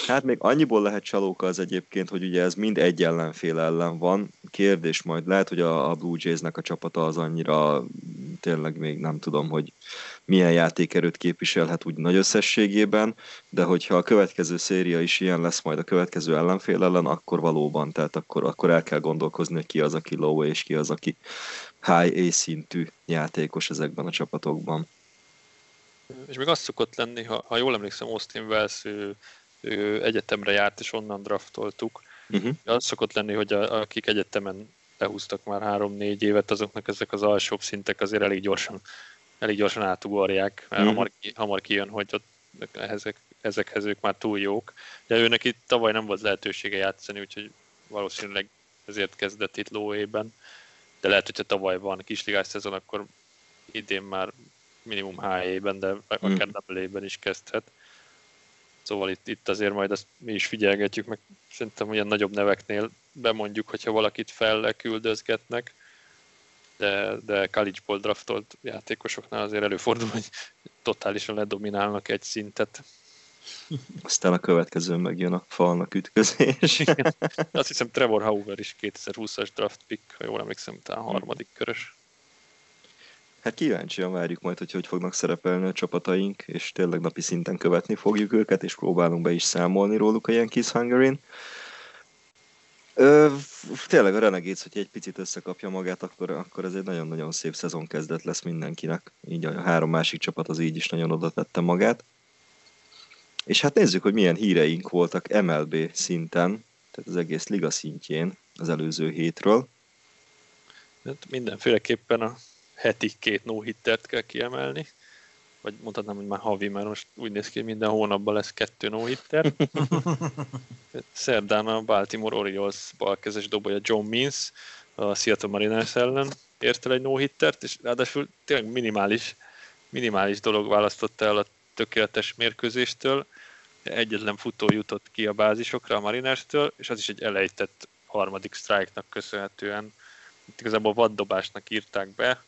Hát még annyiból lehet csalóka az egyébként, hogy ugye ez mind egy ellenfél ellen van. Kérdés majd lehet, hogy a, a Blue Jays-nek a csapata az annyira tényleg még nem tudom, hogy milyen játékerőt képviselhet úgy nagy összességében, de hogyha a következő széria is ilyen lesz majd a következő ellenfél ellen, akkor valóban, tehát akkor, akkor el kell gondolkozni, hogy ki az, aki low és ki az, aki high A szintű játékos ezekben a csapatokban. És még az szokott lenni, ha, ha jól emlékszem, Austin Wells ő egyetemre járt, és onnan draftoltuk. Uh-huh. Az szokott lenni, hogy a, akik egyetemen lehúztak már három-négy évet, azoknak ezek az alsóbb szintek azért elég gyorsan, elég gyorsan átugorják, mert uh-huh. hamar, hamar kijön, hogy ott ezek, ezekhez ők már túl jók. De őnek itt tavaly nem volt lehetősége játszani, úgyhogy valószínűleg ezért kezdett itt lóében. De lehet, hogyha tavaly van kisligás szezon, akkor idén már minimum HE-ben, de akár hmm. is kezdhet. Szóval itt, itt azért majd azt mi is figyelgetjük, meg szerintem olyan nagyobb neveknél bemondjuk, hogyha valakit felleküldözgetnek, de, de college draftolt játékosoknál azért előfordul, hogy totálisan ledominálnak egy szintet. Aztán a következő megjön a falnak ütközés. Igen. Azt hiszem Trevor Hauer is 2020-as draft pick, ha jól emlékszem, talán harmadik körös. Hát kíváncsian várjuk majd, hogy hogy fognak szerepelni a csapataink, és tényleg napi szinten követni fogjuk őket, és próbálunk be is számolni róluk a Yankees Hungary-n. Ö, tényleg a Renegades, hogy egy picit összekapja magát, akkor, akkor ez egy nagyon-nagyon szép szezon kezdet lesz mindenkinek. Így a három másik csapat az így is nagyon oda tette magát. És hát nézzük, hogy milyen híreink voltak MLB szinten, tehát az egész liga szintjén az előző hétről. Hát mindenféleképpen a heti két no hittert kell kiemelni, vagy mondhatnám, hogy már havi, mert most úgy néz ki, hogy minden hónapban lesz kettő no hitter. Szerdán a Baltimore Orioles balkezes dobója John Means a Seattle Mariners ellen ért el egy no hittert, és ráadásul tényleg minimális, minimális dolog választotta el a tökéletes mérkőzéstől. Egyetlen futó jutott ki a bázisokra a Marinerstől, és az is egy elejtett harmadik strike-nak köszönhetően. Itt igazából vaddobásnak írták be,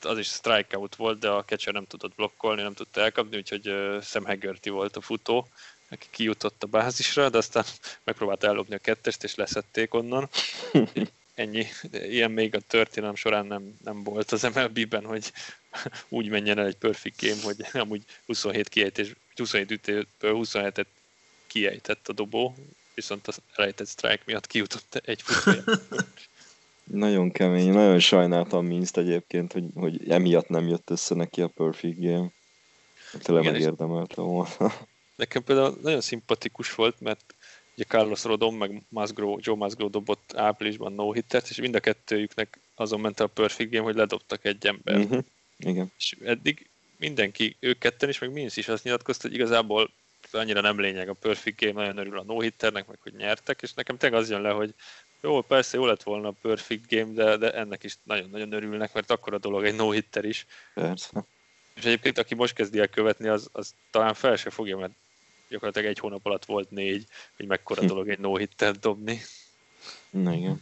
az is strikeout volt, de a catcher nem tudott blokkolni, nem tudta elkapni, úgyhogy Sam Haggerty volt a futó, aki kijutott a bázisra, de aztán megpróbálta ellopni a kettest, és leszették onnan. Ennyi. Ilyen még a történelem során nem, nem volt az MLB-ben, hogy úgy menjen el egy perfect game, hogy amúgy 27 kiejtés, 27 ütőből 27-et kiejtett a dobó, viszont az elejtett strike miatt kijutott egy futó. Nagyon kemény, nagyon sajnáltam Minst egyébként, hogy, hogy emiatt nem jött össze neki a Perfect Game. Tele megérdemelte volna. Nekem például nagyon szimpatikus volt, mert ugye Carlos Rodon meg Musgrove, Joe Musgrove dobott áprilisban no hittert, és mind a kettőjüknek azon ment a Perfect Game, hogy ledobtak egy ember. Uh-huh. Igen. És eddig mindenki, ők ketten is, meg Minsz is azt nyilatkozta, hogy igazából annyira nem lényeg a Perfect Game, nagyon örül a no hitternek, meg hogy nyertek, és nekem tényleg az jön le, hogy jó, persze jó lett volna a Perfect Game, de, de ennek is nagyon-nagyon örülnek, mert akkor a dolog egy no-hitter is. Persze. És egyébként, aki most kezdi el követni, az, az talán fel se fogja, mert gyakorlatilag egy hónap alatt volt négy, hogy mekkora hm. dolog egy no-hitter dobni. Na igen.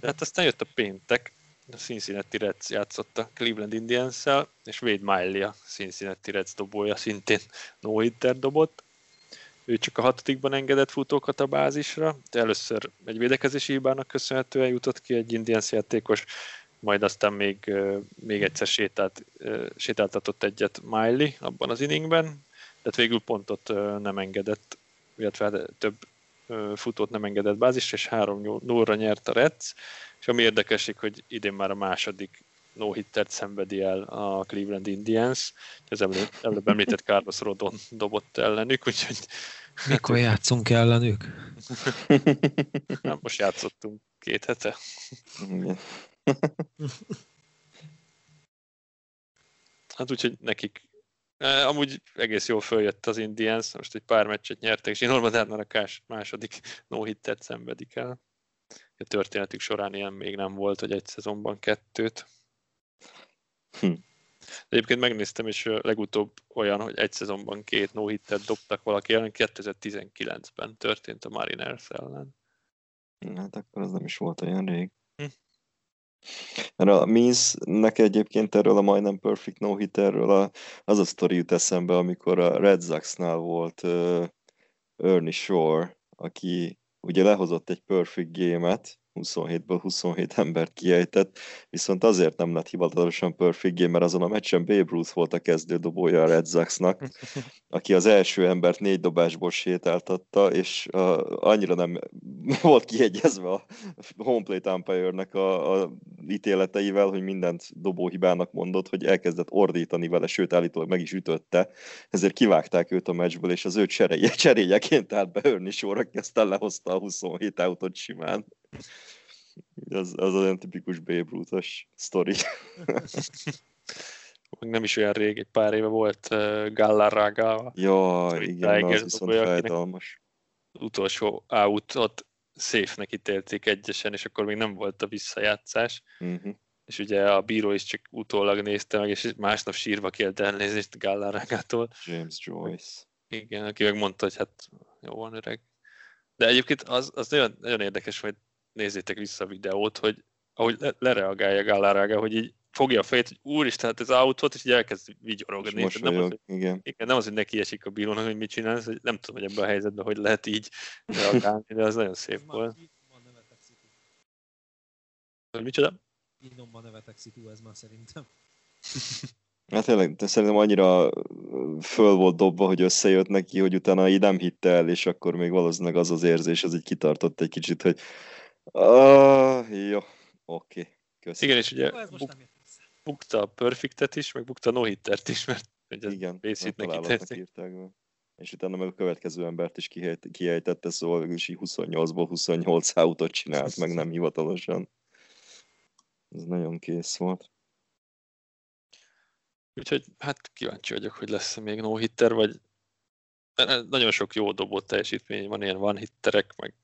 De hát aztán jött a péntek, a Cincinnati Reds játszott a Cleveland indians és Wade Miley a Cincinnati Reds dobója szintén no-hitter dobott. Ő csak a hatodikban engedett futókat a bázisra, de először egy védekezési hibának köszönhetően jutott ki egy Indians játékos, majd aztán még, még egyszer sétált, sétáltatott egyet Miley abban az inningben, de végül pontot nem engedett, illetve hát több futót nem engedett bázisra, és 3 0 nyert a Reds, És ami érdekesik, hogy idén már a második no hittert szenvedi el a Cleveland Indians. Az előbb, említett Carlos Rodon dobott ellenük, úgyhogy... Mikor játszunk ellenük? Nem, most játszottunk két hete. Hát úgyhogy nekik eh, amúgy egész jól följött az Indians, most egy pár meccset nyertek, és Normadárnál a második no szenvedik el. A történetük során ilyen még nem volt, hogy egy szezonban kettőt. Hm. Egyébként megnéztem, és legutóbb olyan, hogy egy szezonban két no dobtak valaki ellen, 2019-ben történt a Mariners ellen. Hát akkor az nem is volt olyan rég. Hm. Erről a Means-nek egyébként erről a majdnem perfect no hitterről a, az a sztori jut eszembe, amikor a Red Sox-nál volt uh, Ernie Shore, aki ugye lehozott egy perfect game-et, 27-ből 27 embert kiejtett, viszont azért nem lett hivatalosan perfect game, mert azon a meccsen Babe Ruth volt a kezdődobója a Red Sox-nak, aki az első embert négy dobásból sétáltatta, és uh, annyira nem volt kiegyezve a home plate umpire-nek a, a ítéleteivel, hogy mindent dobóhibának mondott, hogy elkezdett ordítani vele, sőt állítólag meg is ütötte, ezért kivágták őt a meccsből, és az ő cserélye, cserélyeként állt be Örni sorra, aki lehozta a 27 autót simán. Az, az olyan tipikus Babe Ruth-os sztori. nem is olyan rég, egy pár éve volt uh, Gallarraga. Ja, igen, az viszont fájdalmas. Utolsó outot safe-nek ítélték egyesen, és akkor még nem volt a visszajátszás. Uh-huh. És ugye a bíró is csak utólag nézte meg, és másnap sírva kért elnézést Gallarragától. James Joyce. Igen, aki meg mondta, hogy hát jó van öreg. De egyébként az, az nagyon, nagyon érdekes, hogy nézzétek vissza a videót, hogy ahogy le, lereagálja Gallárága, hogy így fogja a fejét, hogy úristen, hát ez autót, és így elkezd vigyorogni. Most nem, az, hogy, igen. igen, nem az, hogy neki esik a bírónak, hogy mit csinálsz, hogy nem tudom, hogy ebben a helyzetben hogy lehet így reagálni, de az nagyon szép volt. Hogy micsoda? Inomban nevetek szitu, ez már szerintem. Hát tényleg, de szerintem annyira föl volt dobva, hogy összejött neki, hogy utána így nem hitte el, és akkor még valószínűleg az az érzés, az így kitartott egy kicsit, hogy uh, jó, oké, okay, köszönöm. Igen, és ugye buk, bukta a Perfectet is, meg bukta a no is, mert ugye Igen, neki írták És utána meg a következő embert is kiejtette, szóval is 28-ból 28 autót csinált, meg nem hivatalosan. Ez nagyon kész volt. Úgyhogy hát kíváncsi vagyok, hogy lesz-e még no hitter, vagy nagyon sok jó dobott teljesítmény van, ilyen van hitterek, meg,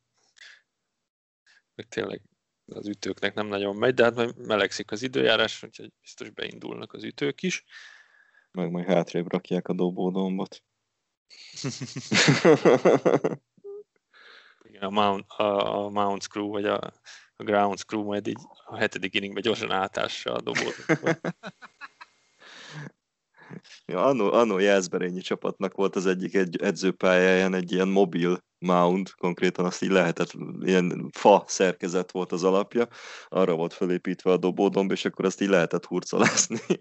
meg tényleg az ütőknek nem nagyon megy, de hát majd melegszik az időjárás, úgyhogy biztos beindulnak az ütők is. Meg majd hátrébb rakják a dobódombot. Igen, a, Mount, a, a Mount Crew, vagy a, a Ground Crew majd így a hetedik inningben gyorsan átássa a dobódombot. Ja, annó, annó Jászberényi csapatnak volt az egyik egy edzőpályáján egy ilyen mobil mount, konkrétan azt így lehetett, ilyen fa szerkezet volt az alapja, arra volt felépítve a dobódomb, és akkor azt így lehetett hurcolászni.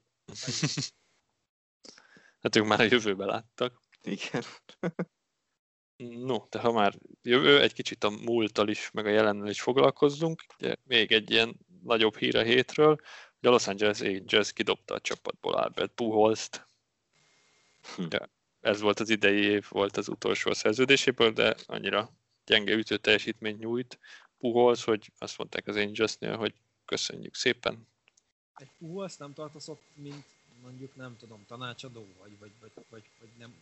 Hát ők már a jövőbe láttak. Igen. No, de ha már jövő, egy kicsit a múlttal is, meg a jelennel is foglalkozzunk. Ugye még egy ilyen nagyobb hír a hétről, hogy a Los Angeles Angels kidobta a csapatból Albert Puholst. Hm. De ez volt az idei év, volt az utolsó a szerződéséből, de annyira gyenge ütő teljesítményt nyújt Puholz, hogy azt mondták az Angelsnél, hogy köszönjük szépen. Egy Puholz nem tartasz ott, mint mondjuk nem tudom, tanácsadó, vagy, vagy, vagy, vagy, vagy nem,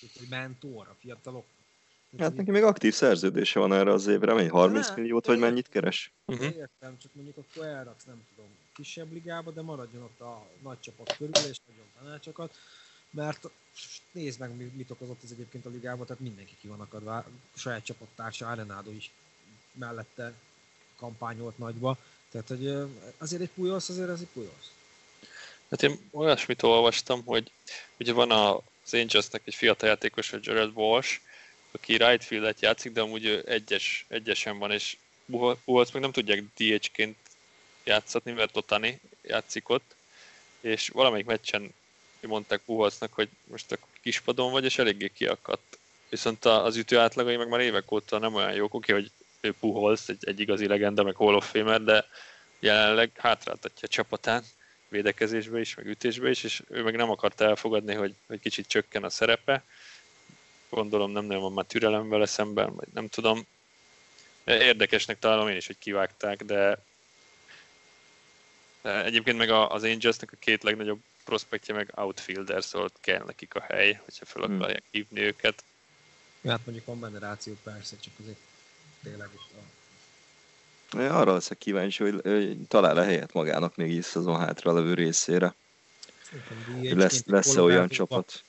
vagy mentor a fiatalok Hát neki még aktív szerződése van erre az évre, mennyi 30 ne, milliót, vagy mennyit keres? Uh-huh. Értem, csak mondjuk akkor elraksz, nem tudom, kisebb ligába, de maradjon ott a nagy csapat körül, és nagyon tanácsokat, mert nézd meg, mit okozott ez egyébként a ligában, tehát mindenki ki van akadva, a saját csapattársa, Arenado is mellette kampányolt nagyba, tehát hogy azért egy Pujols, azért ez egy Pujols. Hát én olyasmit olvastam, hogy ugye van az Angelsnek egy fiatal játékos, a Jared Walsh, aki right fieldet játszik, de amúgy egyes, egyesen van, és Buholc meg nem tudják DH-ként játszatni, mert Otani játszik ott, és valamelyik meccsen mondták Buholcnak, hogy most a kispadon vagy, és eléggé kiakadt. Viszont az ütő átlagai meg már évek óta nem olyan jók, oké, hogy ő Puholz, egy, egy igazi legenda, meg Hall of Famer, de jelenleg hátráltatja a csapatán védekezésbe is, meg ütésbe is, és ő meg nem akarta elfogadni, hogy, hogy kicsit csökken a szerepe. Gondolom nem nagyon van már türelem vele szemben, vagy nem tudom. Érdekesnek találom én is, hogy kivágták, de egyébként meg az Angelsnek a két legnagyobb prospektje meg outfielder, szóval kell nekik a hely, hogyha fel hmm. akarják hívni őket. Ja, hát mondjuk van benne ráció persze, csak azért tényleg is a... Arra leszek kíváncsi, hogy, hogy talál a helyet magának még így szezon hátra levő részére. Lesz, lesz-e olyan csapat?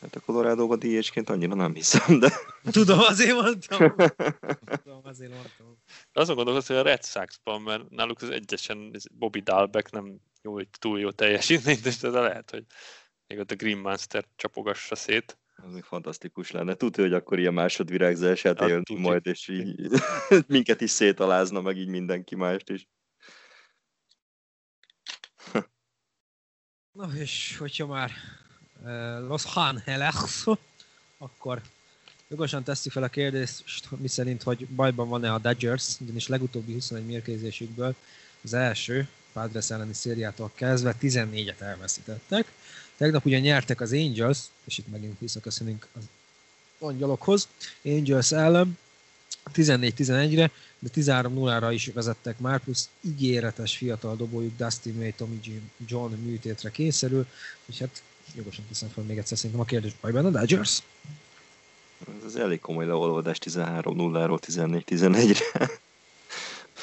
Hát a colorado DH-ként annyira nem hiszem, de... Tudom, azért mondtam. Tudom, azért mondtam. Azon gondolkozom, hogy a Red Sox-ban, mert náluk az egyesen Bobby Dalbeck nem nyújt túl jó teljesítményt, és de lehet, hogy még ott a Green Monster csapogassa szét. Az még fantasztikus lenne. Tudja, hogy akkor ilyen másodvirágzását hát, élni majd, és így minket is szétalázna, meg így mindenki mást is. Na és hogyha már Los Angeles, akkor jogosan teszi fel a kérdést, mi szerint, hogy bajban van-e a Dodgers, ugyanis legutóbbi 21 mérkőzésükből az első Padres elleni szériától kezdve 14-et elveszítettek. Tegnap ugye nyertek az Angels, és itt megint visszaköszönünk az angyalokhoz, Angels ellen 14-11-re, de 13-0-ra is vezettek már, plusz ígéretes fiatal dobójuk Dustin May, Tommy John műtétre kényszerül, és hát jogosan teszem fel még egyszer szerintem a kérdés, bajban a Dodgers? Ez az elég komoly leolvadás 13-0-ról 14-11-re.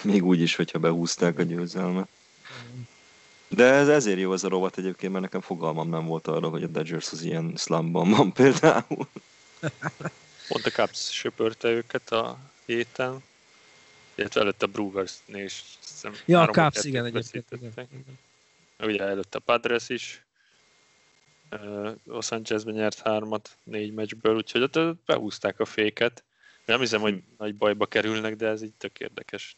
Még úgy is, hogyha behúzták a győzelmet. De ez ezért jó az a rovat egyébként, mert nekem fogalmam nem volt arra, hogy a Dodgers az ilyen slumban van például. Pont a Cubs söpörte őket a héten, illetve előtt a Brewers-nél is. Ja, a Cubs, igen, egyébként. Igen. Ugye előtt a Padres is, Los Angelesben nyert hármat négy meccsből, úgyhogy ott behúzták a féket. Nem hiszem, hogy nagy bajba kerülnek, de ez így tök érdekes.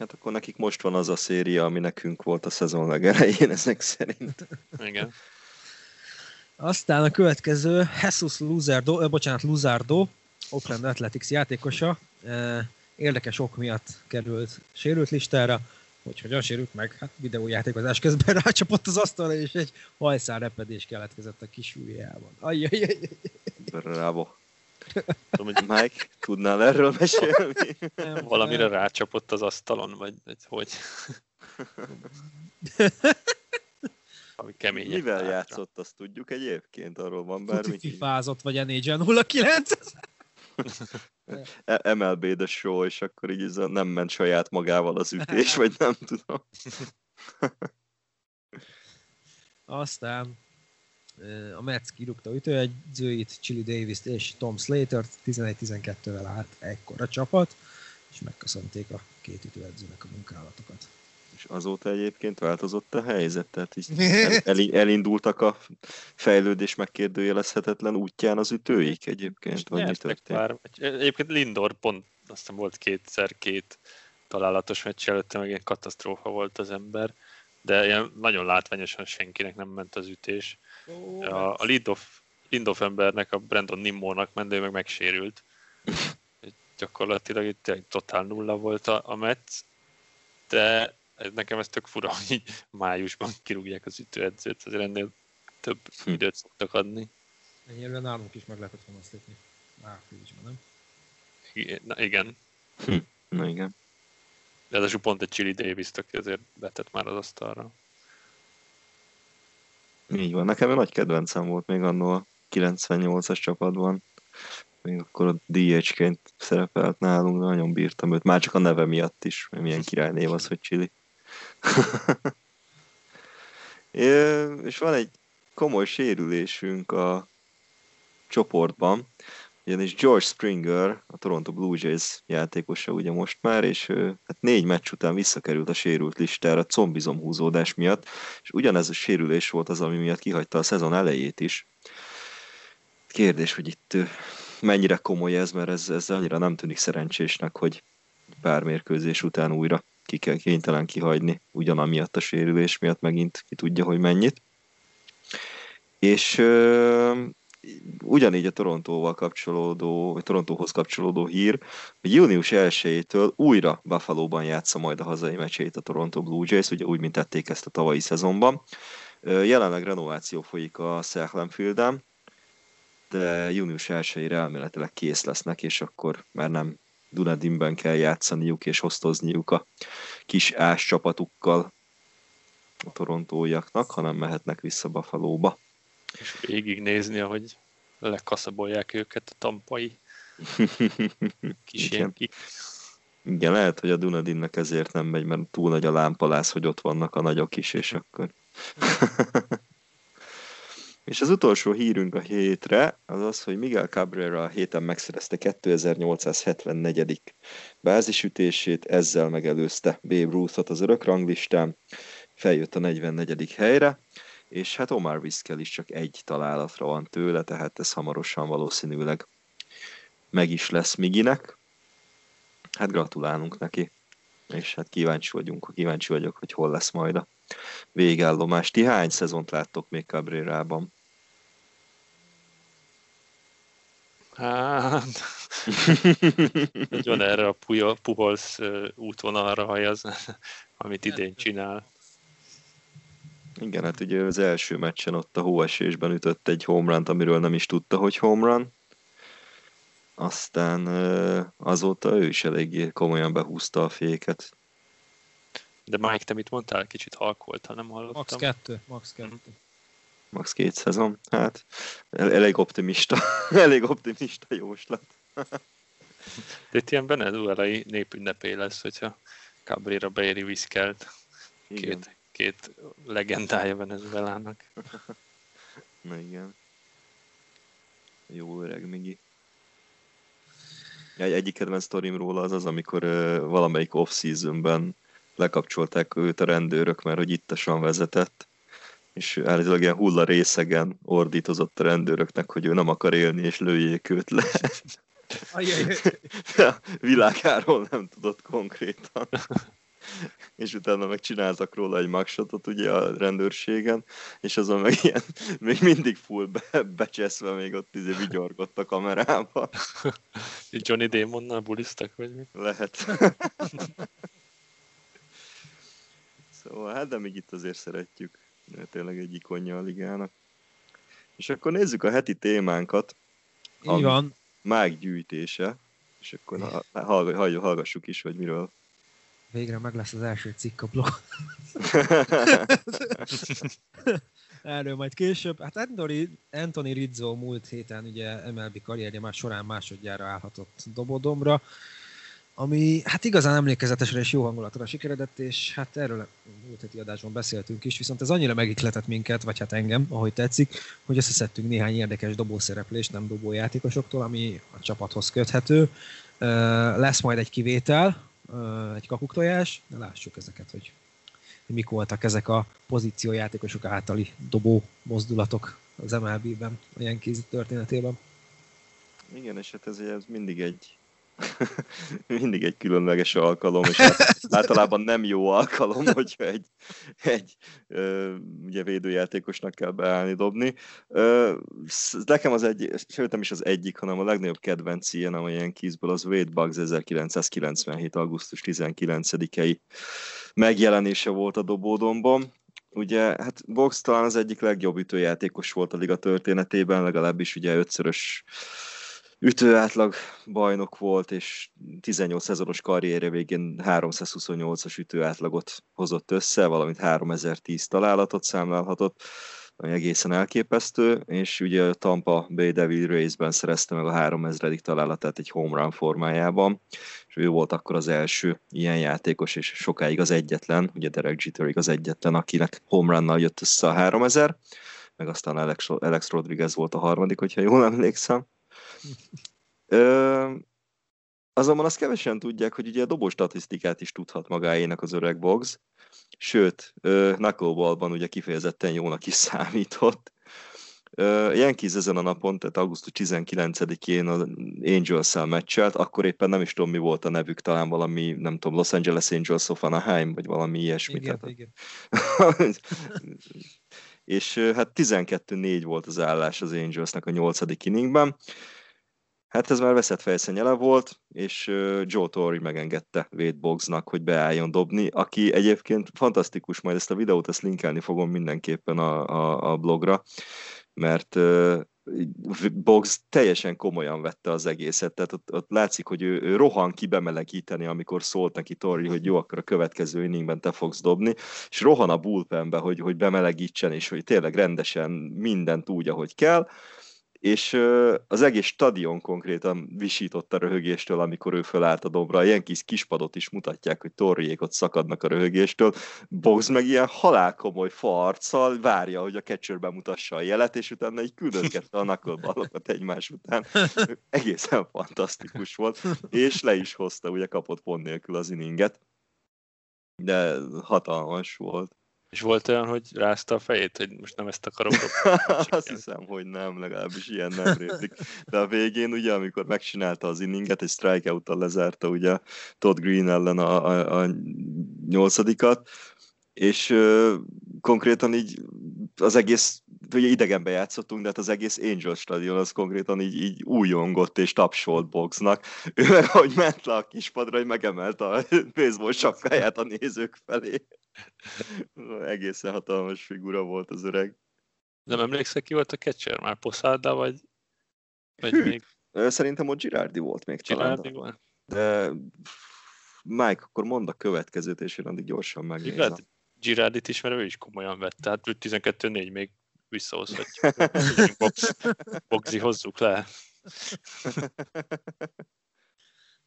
Hát akkor nekik most van az a széria, ami nekünk volt a szezon legelején ezek szerint. Igen. Aztán a következő, Jesus Luzardo, eh, bocsánat, Luzardo, Oakland Athletics játékosa, érdekes ok miatt került sérült listára, hogy hogyan sérült meg, hát videójátékozás közben rácsapott az asztalra, és egy hajszál repedés keletkezett a kis ujjában. Ajjajjaj. Bravo. Tudom, hogy Mike, tudnál erről mesélni? Nem, Valamire rácsapott az asztalon, vagy, vagy hogy? Ami kemény. Mivel rátra. játszott, azt tudjuk egyébként, arról van bármi. Fifázott, vagy NHL 09? E- MLB The Show, és akkor így nem ment saját magával az ütés, vagy nem tudom. Aztán a Mets kirúgta ütőegyzőit, Chili Davis-t és Tom Slater 11-12-vel állt ekkora csapat, és megköszönték a két ütőedzőnek a munkálatokat. És azóta egyébként változott a helyzet, tehát így el, elindultak a fejlődés megkérdőjelezhetetlen útján az ütőik egyébként, vagy mi történt? Már. Egyébként Lindor pont azt hiszem volt kétszer két találatos meccs előtte, meg egy katasztrófa volt az ember, de ilyen nagyon látványosan senkinek nem ment az ütés. Oh, a, a Lindoff, Lindoff embernek, a Brandon Nimmónak menő meg megsérült. Gyakorlatilag itt totál nulla volt a, a Metsz, de ez, nekem ez tök fura, hogy így májusban kirúgják az ütőedzőt, azért ennél több hm. időt szoktak adni. Ennyire nálunk is meg lehetett volna azt lépni. Áprilisban, nem? Igen. Na, igen. Hm. Na igen. De ez pont egy Chili davis aki azért betett már az asztalra. Így van, nekem egy nagy kedvencem volt még annól a 98-as csapatban. Még akkor a DH-ként szerepelt nálunk, de nagyon bírtam őt. Már csak a neve miatt is, mert milyen királynév az, hogy Chili. és van egy komoly sérülésünk a csoportban, ugyanis George Springer, a Toronto Blue Jays játékosa ugye most már, és hát négy meccs után visszakerült a sérült listára combizom húzódás miatt, és ugyanez a sérülés volt az, ami miatt kihagyta a szezon elejét is. Kérdés, hogy itt mennyire komoly ez, mert ez, ez annyira nem tűnik szerencsésnek, hogy pár mérkőzés után újra ki kell kénytelen kihagyni, ugyanamiatt a sérülés miatt megint ki tudja, hogy mennyit. És ugyanígy a Torontóval kapcsolódó, vagy Torontóhoz kapcsolódó hír, hogy június 1-től újra Buffalo-ban játsza majd a hazai meccsét a Toronto Blue Jays, ugye úgy, mint tették ezt a tavalyi szezonban. Jelenleg renováció folyik a Field-en, de június 1-ére elméletileg kész lesznek, és akkor már nem Dunedinben kell játszaniuk és hoztozniuk a kis ás csapatukkal a torontóiaknak, hanem mehetnek vissza Buffalo-ba. És végignézni, ahogy lekaszabolják őket a tampai kis Igen. Igen, lehet, hogy a Dunedinnek ezért nem megy, mert túl nagy a lámpalász, hogy ott vannak a nagyok is, és akkor... és az utolsó hírünk a hétre az az, hogy Miguel Cabrera a héten megszerezte 2874. bázisütését, ezzel megelőzte Babe Ruthot az örök ranglistán, feljött a 44. helyre, és hát Omar Vizquel is csak egy találatra van tőle, tehát ez hamarosan valószínűleg meg is lesz Miginek. Hát gratulálunk neki, és hát kíváncsi vagyunk, kíváncsi vagyok, hogy hol lesz majd a végállomás. Ti hány szezont láttok még Cabrera-ban? Hát, nagyon erre a Puholsz útvonalra hajaz, amit idén csinál. Igen, hát ugye az első meccsen ott a hóesésben ütött egy homerun amiről nem is tudta, hogy homerun. Aztán azóta ő is eléggé komolyan behúzta a féket. De Mike, te mit mondtál? Kicsit halkolt, ha nem hallottam. Max 2, max 2. Max két szezon, hát elég optimista, elég optimista jóslat. De itt ilyen venezuelai népünnepé lesz, hogyha Cabrera beéri viszkelt. Két, két legendája Venezuelának. Na igen. Jó öreg Migi. Egy, egyik kedvenc sztorim róla az az, amikor uh, valamelyik off-seasonben lekapcsolták őt a rendőrök, mert hogy ittasan vezetett, és állítólag ilyen hulla részegen ordítozott a rendőröknek, hogy ő nem akar élni, és lőjék őt le. a világáról nem tudott konkrétan és utána meg csináltak róla egy magshotot ugye a rendőrségen, és azon meg ilyen, még mindig full be, becseszve még ott izé vigyorgott a kamerában. Johnny Damonnal bulisztak, vagy mi? Lehet. szóval hát, de még itt azért szeretjük. Tényleg egy ikonja a ligának. És akkor nézzük a heti témánkat. Így van. Mág gyűjtése. És akkor hallgassuk is, hogy miről Végre meg lesz az első cikk a blog. Erről majd később. Hát Anthony, Anthony Rizzo múlt héten ugye MLB karrierje már során másodjára állhatott dobodomra, ami hát igazán emlékezetesre és jó hangulatra sikeredett, és hát erről múlt heti adásban beszéltünk is, viszont ez annyira megikletett minket, vagy hát engem, ahogy tetszik, hogy összeszedtünk néhány érdekes dobószereplést, nem dobójátékosoktól, ami a csapathoz köthető. Lesz majd egy kivétel, egy kakuktojás, lássuk ezeket, hogy mik voltak ezek a pozíciójátékosok általi dobó mozdulatok az MLB-ben, a Yankees történetében. Igen, és hát ez, ez mindig egy mindig egy különleges alkalom, és általában nem jó alkalom, hogyha egy, egy ö, ugye védőjátékosnak kell beállni, dobni. Ö, nekem az egy, sőt nem is az egyik, hanem a legnagyobb kedvenc ilyen, amilyen kizből az Wade Bugs 1997. augusztus 19-i megjelenése volt a dobódomban. Ugye, hát Box talán az egyik legjobb ütőjátékos volt a liga történetében, legalábbis ugye ötszörös ütőátlag bajnok volt, és 18 szezonos karrierje végén 328-as ütőátlagot hozott össze, valamint 3010 találatot számlálhatott, ami egészen elképesztő, és ugye a Tampa Bay Devil Race-ben szerezte meg a 3000. találatát egy home run formájában, és ő volt akkor az első ilyen játékos, és sokáig az egyetlen, ugye Derek Jeterig az egyetlen, akinek home runnal jött össze a 3000, meg aztán Alex, Alex Rodriguez volt a harmadik, hogyha jól emlékszem. Ö, azonban azt kevesen tudják, hogy ugye a dobó statisztikát is tudhat magáénak az öreg box, sőt, knuckleballban ugye kifejezetten jónak is számított. Yankees ezen a napon, tehát augusztus 19-én az Angels-szel meccselt, akkor éppen nem is tudom mi volt a nevük, talán valami, nem tudom, Los Angeles Angels of Anaheim, vagy valami ilyesmi. Igen, tehát, igen. és hát 12-4 volt az állás az Angelsnek a nyolcadik inningben. Hát ez már veszett fejszennyele volt, és Joe Torre megengedte Wade Boggsnak, hogy beálljon dobni, aki egyébként fantasztikus, majd ezt a videót ezt linkelni fogom mindenképpen a, a, a blogra, mert Box teljesen komolyan vette az egészet, tehát ott, ott látszik, hogy ő, ő rohan ki bemelegíteni, amikor szólt neki Tori, hogy jó, akkor a következő inningben te fogsz dobni, és rohan a bullpenbe, hogy, hogy bemelegítsen, és hogy tényleg rendesen mindent úgy, ahogy kell, és az egész stadion konkrétan visított a röhögéstől, amikor ő fölállt a dombra. Ilyen kis kispadot is mutatják, hogy torriék ott szakadnak a röhögéstől. Box meg ilyen halálkomoly farccal várja, hogy a catcher bemutassa a jelet, és utána így küldözgette a knuckleballokat egymás után. Egészen fantasztikus volt, és le is hozta, ugye kapott pont nélkül az inninget. De hatalmas volt. És volt olyan, hogy rázta a fejét, hogy most nem ezt akarom. Azt hiszem, hogy nem, legalábbis ilyen nem rétik. De a végén ugye, amikor megcsinálta az inninget, egy strikeout lezárta ugye Todd Green ellen a, a, a nyolcadikat, és ö, konkrétan így az egész, ugye idegenbe játszottunk, de hát az egész Angel stadion az konkrétan így, így újongott és tapsolt boxnak. Ő meg, ahogy ment le a kispadra, hogy megemelte a baseball sapkáját a nézők felé. Egészen hatalmas figura volt az öreg. Nem emlékszek, ki volt a catcher? Már Posada, vagy, vagy még? Szerintem ott Girardi volt még Girardi talán. Volt? De Mike, akkor mondd a következőt, és én addig gyorsan megnézem. Girardit is, mert ő is komolyan vett, tehát 12-4 még visszahozhatjuk. Box, boxi hozzuk le.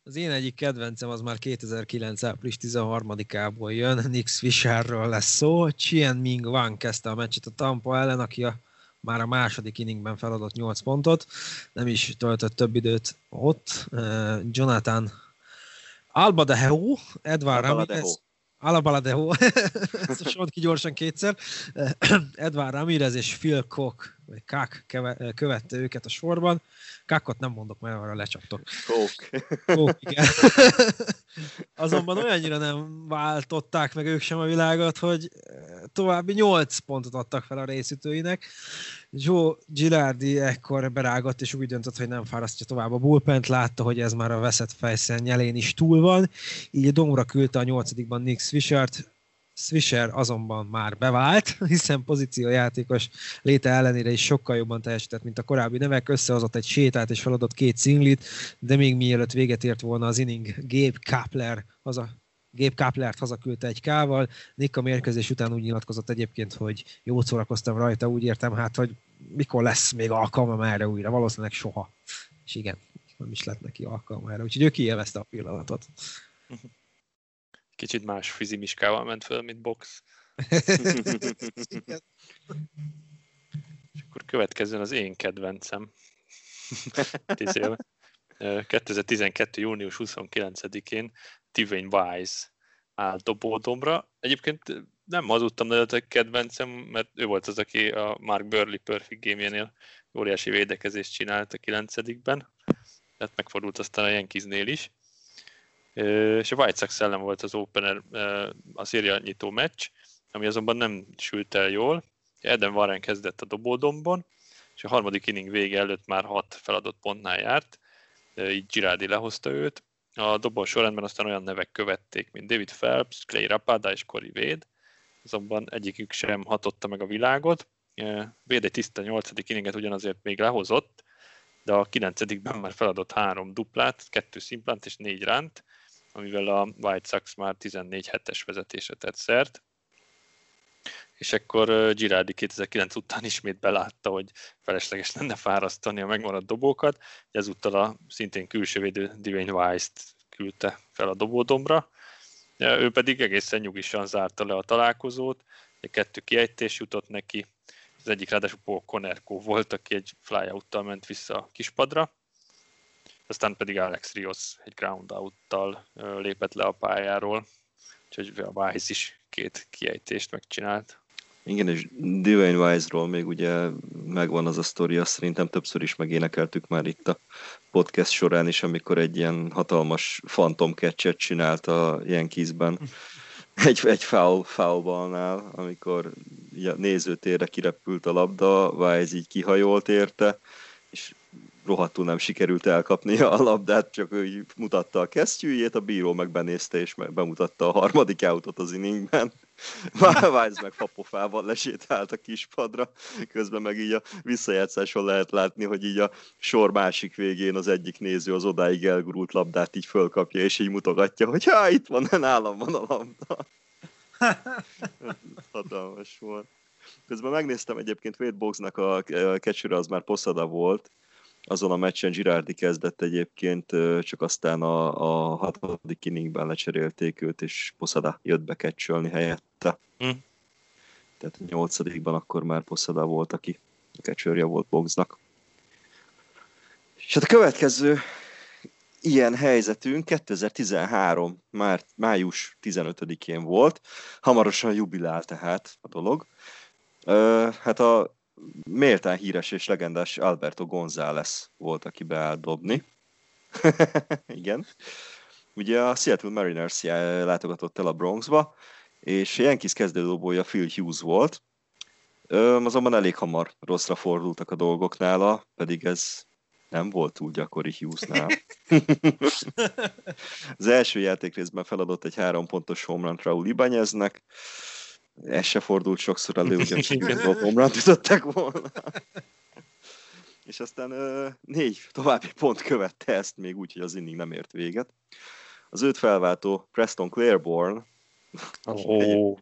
Az én egyik kedvencem az már 2009. április 13-ából jön, Nix Fisherről lesz szó. Chien Ming Wang kezdte a meccset a Tampa ellen, aki a, már a második inningben feladott 8 pontot, nem is töltött több időt ott. Uh, Jonathan Albadeho, Edward Ramirez, Alabaladeho, ezt a ki gyorsan kétszer. Edward Ramirez és Phil Cook, vagy Kak követte őket a sorban. Kakot nem mondok, mert arra lecsaptok. Cook. Cook, igen. Azonban olyannyira nem váltották meg ők sem a világot, hogy további 8 pontot adtak fel a részütőinek. Joe Gilardi ekkor berágott, és úgy döntött, hogy nem fárasztja tovább a bullpent, látta, hogy ez már a veszett fejszen nyelén is túl van, így a domra küldte a nyolcadikban Nick Swishert, Swisher azonban már bevált, hiszen pozíciójátékos léte ellenére is sokkal jobban teljesített, mint a korábbi nevek, összehozott egy sétát és feladott két szinglit, de még mielőtt véget ért volna az inning, Gabe Kapler haza Gabe Kaplert hazaküldte egy kával. Nick a mérkőzés után úgy nyilatkozott egyébként, hogy jó szórakoztam rajta, úgy értem hát, hogy mikor lesz még alkalmam erre újra, valószínűleg soha. És igen, nem is lett neki alkalma erre, úgyhogy ő kiélvezte a pillanatot. Kicsit más fizimiskával ment föl, mint box. És akkor következzen az én kedvencem. 2012. június 29-én Tivane Wise áll dobódomra. Egyébként nem hazudtam, de a kedvencem, mert ő volt az, aki a Mark Burley Perfect game óriási védekezést csinált a 9 tehát megfordult aztán a Yankeesnél is. És a White Sox ellen volt az opener, a széria nyitó meccs, ami azonban nem sült el jól. Eden Warren kezdett a dobódombon, és a harmadik inning vége előtt már hat feladott pontnál járt, így Girardi lehozta őt, a dobó sorrendben aztán olyan nevek követték, mint David Phelps, Clay Rapada és Corey Wade, azonban egyikük sem hatotta meg a világot. Wade egy tiszta 8. inninget ugyanazért még lehozott, de a 9 már feladott három duplát, kettő szimplant és négy ránt, amivel a White Sox már 14 hetes vezetésre tett szert. És akkor Girardi 2009 után ismét belátta, hogy felesleges lenne fárasztani a megmaradt dobókat, ezúttal a szintén külsővédő Dwayne Weiss-t küldte fel a dobódombra. Ő pedig egészen nyugisan zárta le a találkozót, kettő kiejtés jutott neki, az egyik ráadásul Paul Conerco volt, aki egy flyout ment vissza a kispadra, aztán pedig Alex Rios egy ground out-tal lépett le a pályáról, úgyhogy a Weiss is két kiejtést megcsinált. Igen, és Dwayne Wise-ról még ugye megvan az a sztori, azt szerintem többször is megénekeltük már itt a podcast során is, amikor egy ilyen hatalmas fantom catchet csinált a Yankeesben. egy, egy foul, foulballnál, amikor a nézőtérre kirepült a labda, Vájz így kihajolt érte, és rohadtul nem sikerült elkapni a labdát, csak ő mutatta a kesztyűjét, a bíró meg benézte és bemutatta a harmadik autót az inningben. Vájz meg fapofával lesétált a kispadra, közben meg így a visszajátszáson lehet látni, hogy így a sor másik végén az egyik néző az odáig elgurult labdát így fölkapja, és így mutogatja, hogy ha itt van, nálam van a labda. Hatalmas volt. Közben megnéztem egyébként Wade Boxnak a catcher az már Poszada volt, azon a meccsen Girardi kezdett egyébként, csak aztán a, a hatodik inningben lecserélték őt, és Poszada jött be catcholni helyette. Hm. Tehát a nyolcadikban akkor már Poszada volt, aki a catcherja volt Boxnak. És hát a következő ilyen helyzetünk 2013. Már, május 15-én volt. Hamarosan jubilál tehát a dolog. hát a méltán híres és legendás Alberto González volt, aki beállt dobni. Igen. Ugye a Seattle Mariners látogatott el a Bronxba, és Yankees kezdődobója Phil Hughes volt, Ö, azonban elég hamar rosszra fordultak a dolgok nála, pedig ez nem volt túl gyakori Hughesnál. az első játékrészben feladott egy három pontos homerun Raúl Ibaneznek, ez se fordult sokszor elő, ugyanis homrant ütottak volna. És aztán ö, négy további pont követte ezt, még úgy, hogy az inning nem ért véget. Az őt felváltó Preston Claiborne. Ó, oh,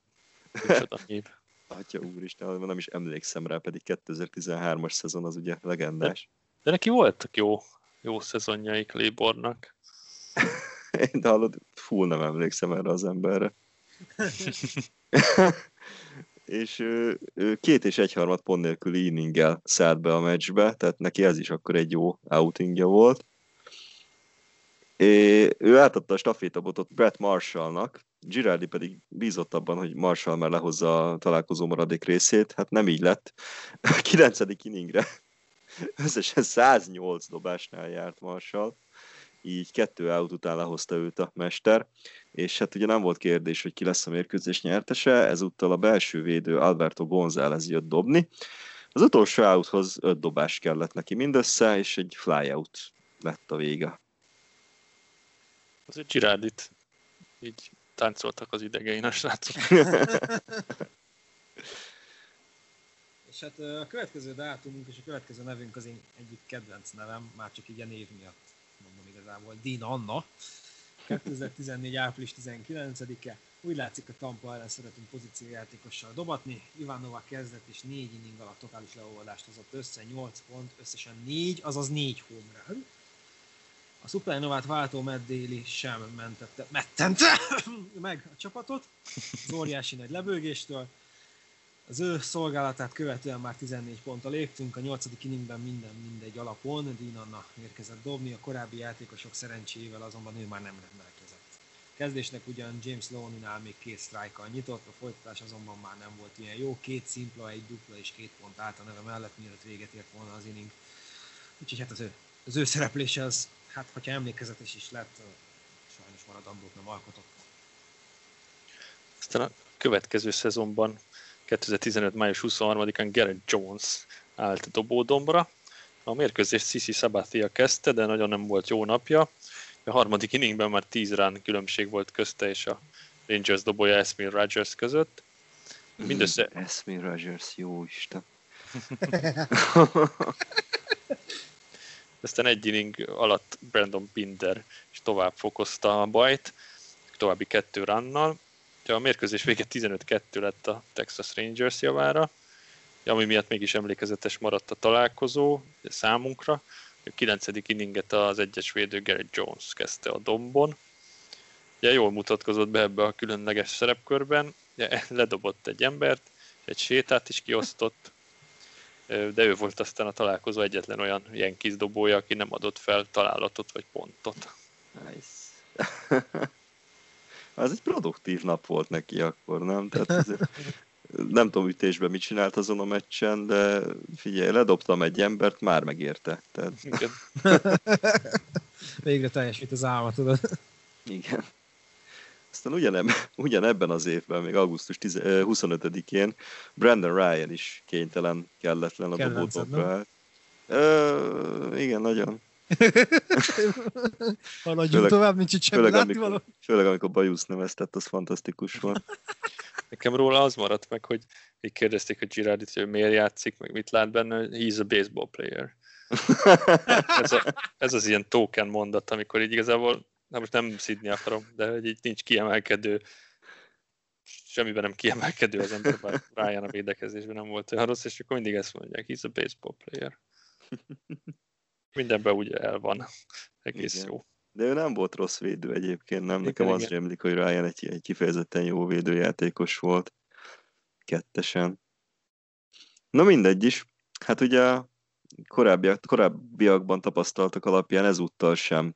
Atya úristen, nem is emlékszem rá, pedig 2013-as szezon az ugye legendás. De, de neki voltak jó, jó szezonjai Claiborne-nak. de hallod, full nem emlékszem erre az emberre. és ő, két és egyharmad pont nélküli inninggel szállt be a meccsbe, tehát neki ez is akkor egy jó outingja volt. É, ő átadta a stafétabotot Brett Marshallnak, Girardi pedig bízott abban, hogy Marshall már lehozza a találkozó maradék részét, hát nem így lett. A kilencedik inningre összesen 108 dobásnál járt Marshall, így kettő out után lehozta őt a mester, és hát ugye nem volt kérdés, hogy ki lesz a mérkőzés nyertese, ezúttal a belső védő Alberto González jött dobni. Az utolsó outhoz öt dobás kellett neki mindössze, és egy flyout lett a vége. Azért Girardit így táncoltak az idegein a srácok. és hát a következő dátumunk és a következő nevünk az én egyik kedvenc nevem, már csak így a név miatt mondom igazából, Dean Anna. 2014. április 19-e. Úgy látszik, a Tampa ellen szeretünk pozíciójátékossal dobatni. Ivanova kezdett és négy inning alatt totális leolvadást hozott össze, 8 pont, összesen 4, azaz 4 home run. A Supernovát váltó Daly sem mentette, mettente meg a csapatot az óriási nagy lebőgéstől. Az ő szolgálatát követően már 14 ponttal léptünk, a 8. inningben minden mindegy alapon, Dean Anna érkezett dobni, a korábbi játékosok szerencsével azonban ő már nem rendelkezett. Kezdésnek ugyan James Loninál még két sztrájkkal nyitott, a folytatás azonban már nem volt ilyen jó, két szimpla, egy dupla és két pont állt a neve mellett, mielőtt véget ért volna az inning. Úgyhogy hát az ő, az ő szereplése az, hát hogyha emlékezetes is lett, sajnos maradandót nem alkotott. Aztán a következő szezonban 2015. május 23-án Garrett Jones állt dobódombra. A mérkőzést Sisi Sabathia kezdte, de nagyon nem volt jó napja. A harmadik inningben már 10 rán különbség volt közte és a Rangers dobója Esmil Rogers között. Mindössze... Esmil Rogers, jó Isten. Aztán egy inning alatt Brandon Binder is tovább fokozta a bajt, további kettő rannal, a mérkőzés vége 15-2 lett a Texas Rangers javára, ami miatt mégis emlékezetes maradt a találkozó számunkra. A 9. inninget az egyes védő Gary Jones kezdte a dombon. Ugye jól mutatkozott be ebbe a különleges szerepkörben, ledobott egy embert, egy sétát is kiosztott, de ő volt aztán a találkozó egyetlen olyan ilyen dobója, aki nem adott fel találatot vagy pontot. Nice. az egy produktív nap volt neki akkor, nem? Tehát ez, nem tudom ütésben mit csinált azon a meccsen, de figyelj, ledobtam egy embert, már megérte. Tehát... Igen. Végre teljesít az álma, tudod. Igen. Aztán ugyanebben, ugyanebben az évben, még augusztus 10, 25-én Brandon Ryan is kénytelen, kelletlen a dobótokra. Igen, nagyon. Haladjunk tovább, mint itt semmi főleg, amikor, főleg amikor Bajusz neveztett, az fantasztikus volt. Nekem róla az maradt meg, hogy így kérdezték a Girardit, hogy miért játszik, meg mit lát benne, he's a baseball player. ez, a, ez az ilyen token mondat, amikor így igazából, na most nem szidni akarom, de hogy így nincs kiemelkedő, semmiben nem kiemelkedő az ember, bár Ryan a védekezésben nem volt olyan rossz, és akkor mindig ezt mondják, he's a baseball player. Mindenben ugye el van. Egész igen. jó. De ő nem volt rossz védő egyébként, nem? Nekem igen, az rémlik, hogy Ryan egy, egy kifejezetten jó védőjátékos volt. Kettesen. Na mindegy is. Hát ugye korábbiak, korábbiakban tapasztaltak alapján ezúttal sem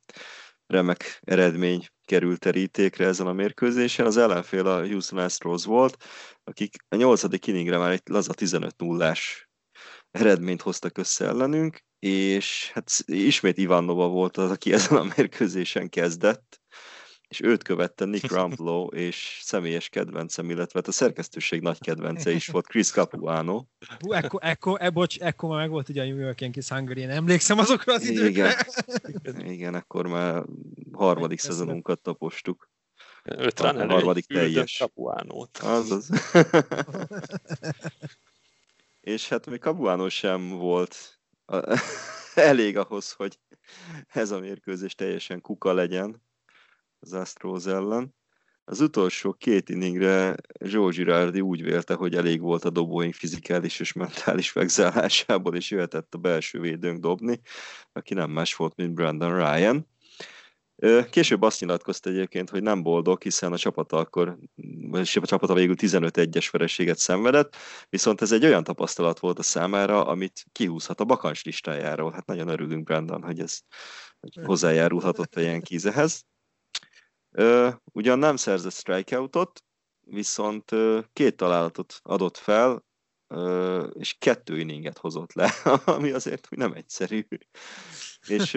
remek eredmény került terítékre ezen a mérkőzésen. Az ellenfél a Houston Astros volt, akik a nyolcadik inningre már egy laza 15 nullás eredményt hoztak össze ellenünk, és hát ismét Ivanova volt az, aki ezen a mérkőzésen kezdett, és őt követte Nick Rumplow, és személyes kedvencem, illetve hát a szerkesztőség nagy kedvence is volt, Chris Capuano. Hú, ekkor, ekkor, e, bocs, ekkor már meg volt ugye a New York Yankees Hungary, én emlékszem azokra az időkre. Igen, igen akkor már harmadik szezonunkat tapostuk. Öt rán a harmadik teljes. Capuánót. Azaz. és hát még Capuano sem volt elég ahhoz, hogy ez a mérkőzés teljesen kuka legyen az Astros ellen. Az utolsó két inningre Joe Girardi úgy vélte, hogy elég volt a dobóink fizikális és mentális megzállásából, és jöhetett a belső védőnk dobni, aki nem más volt, mint Brandon Ryan. Később azt nyilatkozta egyébként, hogy nem boldog, hiszen a csapata akkor, vagy a csapata végül 15-1-es vereséget szenvedett, viszont ez egy olyan tapasztalat volt a számára, amit kihúzhat a bakancs listájáról. Hát nagyon örülünk, Brandon, hogy ez hogy hozzájárulhatott a ilyen kízehez. Ugyan nem szerzett strikeoutot, viszont két találatot adott fel, és kettő inninget hozott le, ami azért nem egyszerű. És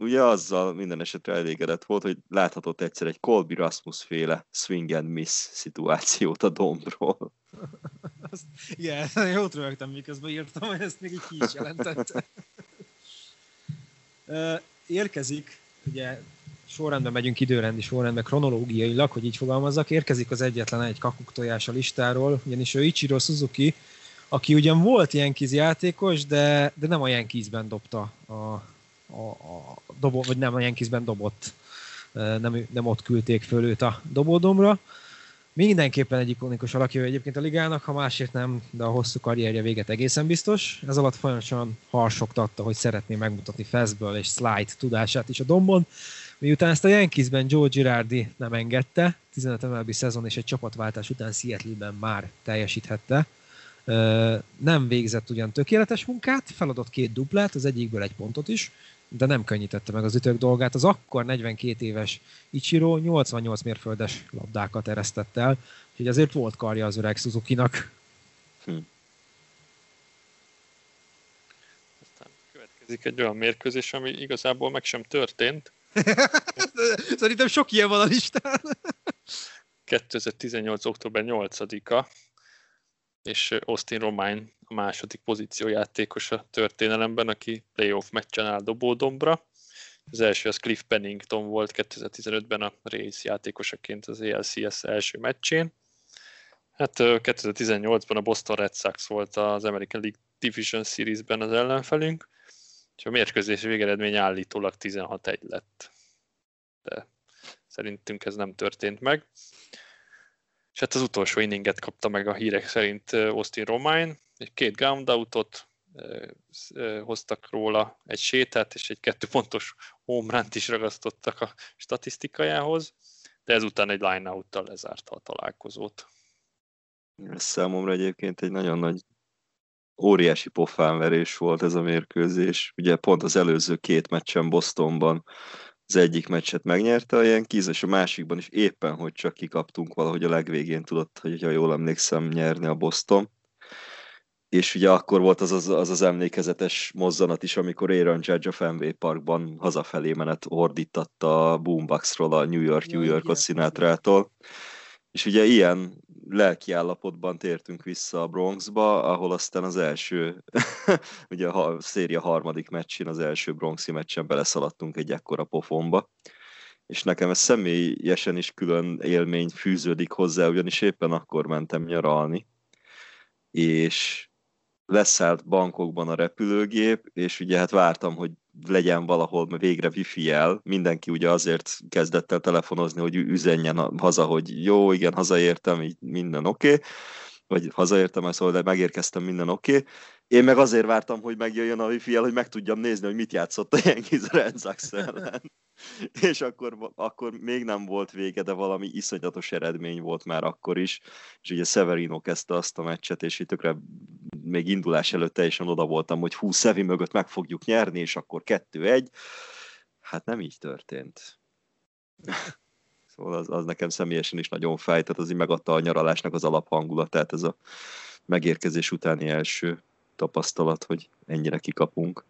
ugye azzal minden esetre elégedett volt, hogy láthatott egyszer egy Colby Rasmus féle swing and miss szituációt a dombról. Igen, jót rögtem, miközben írtam, hogy ezt még így ki is jelentette. Érkezik, ugye sorrendben megyünk időrendi sorrendben, kronológiailag, hogy így fogalmazzak, érkezik az egyetlen egy kakuk tojás a listáról, ugyanis ő Ichiro Suzuki, aki ugyan volt ilyen játékos, de, de nem a Yankeesben dobta a, a, a dobó, vagy nem a Yankeesben dobott, nem, nem ott küldték föl őt a dobódomra. Mindenképpen egy ikonikus alakja egyébként a ligának, ha másért nem, de a hosszú karrierje véget egészen biztos. Ez alatt folyamatosan harsogtatta, hogy szeretné megmutatni fastball és slide tudását is a dombon. Miután ezt a Yankeesben Joe Girardi nem engedte, 15 MLB szezon és egy csapatváltás után Seattle-ben már teljesíthette, nem végzett ugyan tökéletes munkát, feladott két duplát, az egyikből egy pontot is, de nem könnyítette meg az ütők dolgát. Az akkor 42 éves Ichiro 88 mérföldes labdákat eresztett el, úgyhogy azért volt karja az öreg Suzuki-nak. Hm. Aztán következik egy olyan mérkőzés, ami igazából meg sem történt. Szerintem sok ilyen van a listán. 2018. október 8-a, és Austin Romain a második pozíciójátékos a történelemben, aki playoff meccsen áll dobódombra. Az első az Cliff Pennington volt 2015-ben a Race játékosaként az ALCS első meccsén. Hát 2018-ban a Boston Red Sox volt az American League Division Series-ben az ellenfelünk, és a mérkőzés végeredmény állítólag 16-1 lett. De szerintünk ez nem történt meg és hát az utolsó inninget kapta meg a hírek szerint Austin Romain, egy két groundoutot, hoztak róla egy sétát, és egy kettőpontos homránt is ragasztottak a statisztikájához, de ezután egy line-out-tal lezárta a találkozót. Ez számomra egyébként egy nagyon nagy óriási pofánverés volt ez a mérkőzés. Ugye pont az előző két meccsen Bostonban az egyik meccset megnyerte a Yankees, és a másikban is éppen, hogy csak kikaptunk valahogy a legvégén tudott, hogy ha jól emlékszem, nyerni a Boston. és ugye akkor volt az az, az az emlékezetes mozzanat is, amikor Aaron Judge a Fenway Parkban hazafelé menet ordítatta a Boomboxról a New York, New Yorkot Sinatra-tól. És ugye ilyen lelki állapotban tértünk vissza a Bronxba, ahol aztán az első, ugye a széria harmadik meccsén, az első Bronxi meccsen beleszaladtunk egy ekkora pofonba. És nekem ez személyesen is külön élmény fűződik hozzá, ugyanis éppen akkor mentem nyaralni, és leszállt bankokban a repülőgép, és ugye hát vártam, hogy legyen valahol végre wifi jel. Mindenki ugye azért kezdett el telefonozni, hogy üzenjen haza, hogy jó, igen, hazaértem, így minden oké. Okay. Vagy hazaértem, szóval de megérkeztem, minden oké. Okay. Én meg azért vártam, hogy megjöjjön a wifi hogy meg tudjam nézni, hogy mit játszott a Yankees Red Sox ellen. és akkor, akkor még nem volt vége, de valami iszonyatos eredmény volt már akkor is, és ugye Severino kezdte azt a meccset, és itt tökre még indulás előtt teljesen oda voltam, hogy hú, Szevi mögött meg fogjuk nyerni, és akkor kettő-egy. Hát nem így történt. Szóval az, az nekem személyesen is nagyon fáj, tehát az így megadta a nyaralásnak az alaphangulatát, ez a megérkezés utáni első tapasztalat, hogy ennyire kikapunk.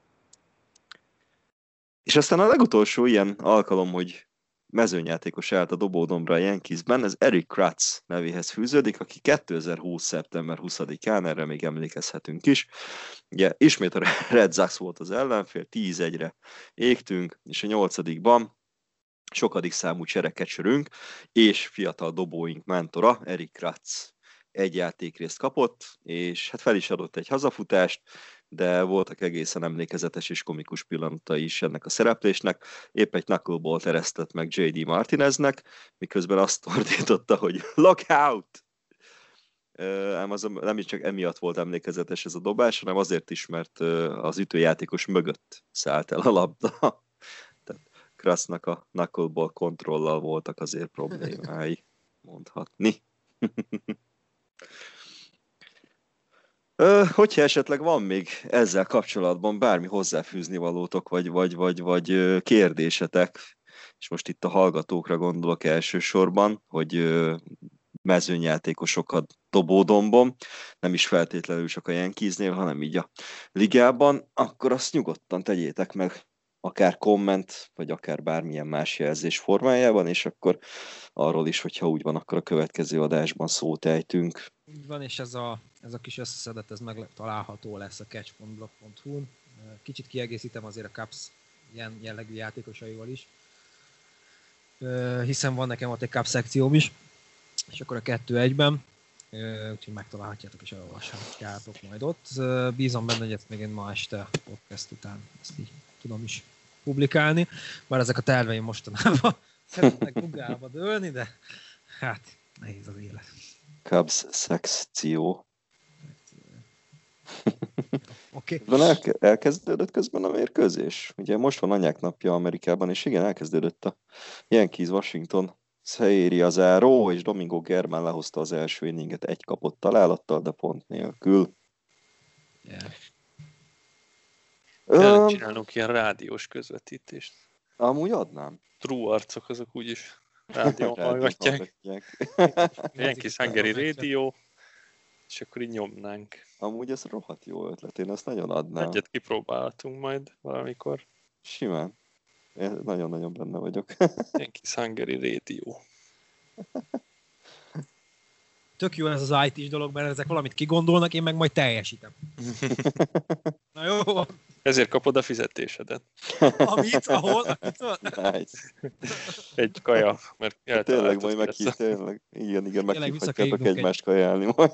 És aztán a legutolsó ilyen alkalom, hogy mezőnyjátékos állt a dobódombra a Yankeesben, ez Eric Kratz nevéhez fűződik, aki 2020. szeptember 20-án, erre még emlékezhetünk is. Ugye ismét a Red Sox volt az ellenfél, 10-1-re égtünk, és a nyolcadikban sokadik számú cserekecsörünk, és fiatal dobóink mentora, Eric Kratz egy játékrészt kapott, és hát fel is adott egy hazafutást, de voltak egészen emlékezetes és komikus pillanatai is ennek a szereplésnek. Épp egy knuckleball eresztett meg J.D. Martineznek, miközben azt ordította, hogy lock out! Ám az nem is csak emiatt volt emlékezetes ez a dobás, hanem azért is, mert az ütőjátékos mögött szállt el a labda. Tehát Krasznak a knuckleball kontrollal voltak azért problémái, mondhatni. Hogyha esetleg van még ezzel kapcsolatban bármi hozzáfűzni valótok, vagy, vagy, vagy, vagy kérdésetek, és most itt a hallgatókra gondolok elsősorban, hogy mezőnyjátékosokat dobódombom, nem is feltétlenül csak a Yankeesnél, hanem így a ligában, akkor azt nyugodtan tegyétek meg akár komment, vagy akár bármilyen más jelzés formájában, és akkor arról is, hogyha úgy van, akkor a következő adásban szót ejtünk. Így van, és ez a, ez a kis összeszedet, ez meg található lesz a catch.blog.hu-n. Kicsit kiegészítem azért a Caps ilyen jellegű játékosaival is, hiszen van nekem ott egy Cup szekcióm is, és akkor a kettő egyben, úgyhogy megtalálhatjátok és elolvashatjátok majd ott. Bízom benne, hogy ezt még én ma este podcast után ezt így tudom is publikálni, bár ezek a terveim mostanában szeretnek Google-ba dőlni, de hát nehéz az élet. Cubs szekció. Okay. Elke- elkezdődött közben a mérkőzés. Ugye most van anyák napja Amerikában, és igen, elkezdődött a Yankees Washington Szeéri az záró, és Domingo Germán lehozta az első inninget egy kapott találattal, de pont nélkül. Yeah. Kellene csinálnunk ilyen rádiós közvetítést. Amúgy adnám. True arcok azok úgyis rádió hallgatják. Yankee Hungary Radio, és akkor így nyomnánk. Amúgy ez rohadt jó ötlet, én ezt nagyon adnám. Egyet kipróbálhatunk majd valamikor. Simán. Én nagyon-nagyon benne vagyok. Yankee Hungary Radio. Tök jó ez az IT-s dolog, mert ezek valamit kigondolnak, én meg majd teljesítem. Na jó. Ezért kapod a fizetésedet. Amit? Ahol? Nice. Egy kaja, mert Tényleg majd meghív, tényleg. Igen, igen, meghívhatjátok egymást kajálni majd.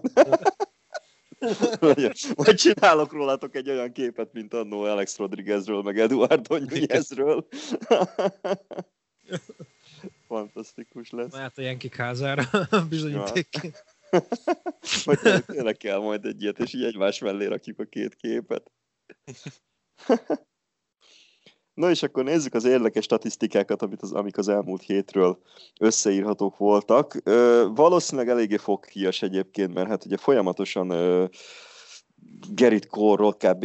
Vagy csinálok rólatok egy olyan képet, mint annó Alex Rodriguezről, meg Eduardo Nunezről. Fantasztikus lesz. Mert a Yankee házára bizonyíték. Vagy tényleg kell majd egy ilyet, és így egymás mellé rakjuk a két képet. Na és akkor nézzük az érdekes statisztikákat, amit az, amik az elmúlt hétről összeírhatók voltak. Ö, valószínűleg eléggé fogkias egyébként, mert hát ugye folyamatosan ö, Gerrit Cole-ról kb.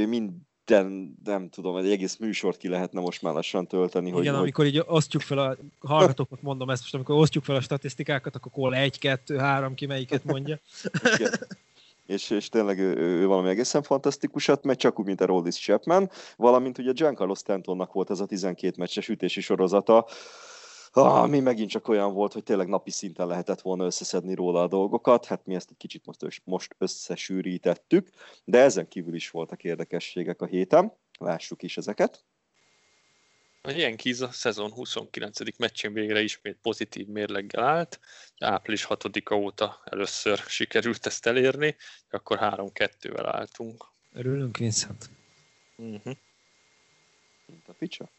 Minden, nem tudom, egy egész műsort ki lehetne most már lassan tölteni. Igen, hogy, amikor így osztjuk fel a hallgatóknak mondom ezt most, amikor osztjuk fel a statisztikákat, akkor Cole 1, 2, 3, ki melyiket mondja. Igen. és, és tényleg ő, ő, valami egészen fantasztikusat megy, csak úgy, mint a Roldis Chapman, valamint ugye Giancarlo Stantonnak volt ez a 12 meccses ütési sorozata, ami megint csak olyan volt, hogy tényleg napi szinten lehetett volna összeszedni róla a dolgokat, hát mi ezt egy kicsit most, most összesűrítettük, de ezen kívül is voltak érdekességek a héten, lássuk is ezeket. A Yankees a szezon 29. meccsén végre ismét pozitív mérleggel állt. Április 6-a óta először sikerült ezt elérni, akkor 3-2-vel álltunk. Örülünk, Vincent. Uh-huh. Mint a picsa.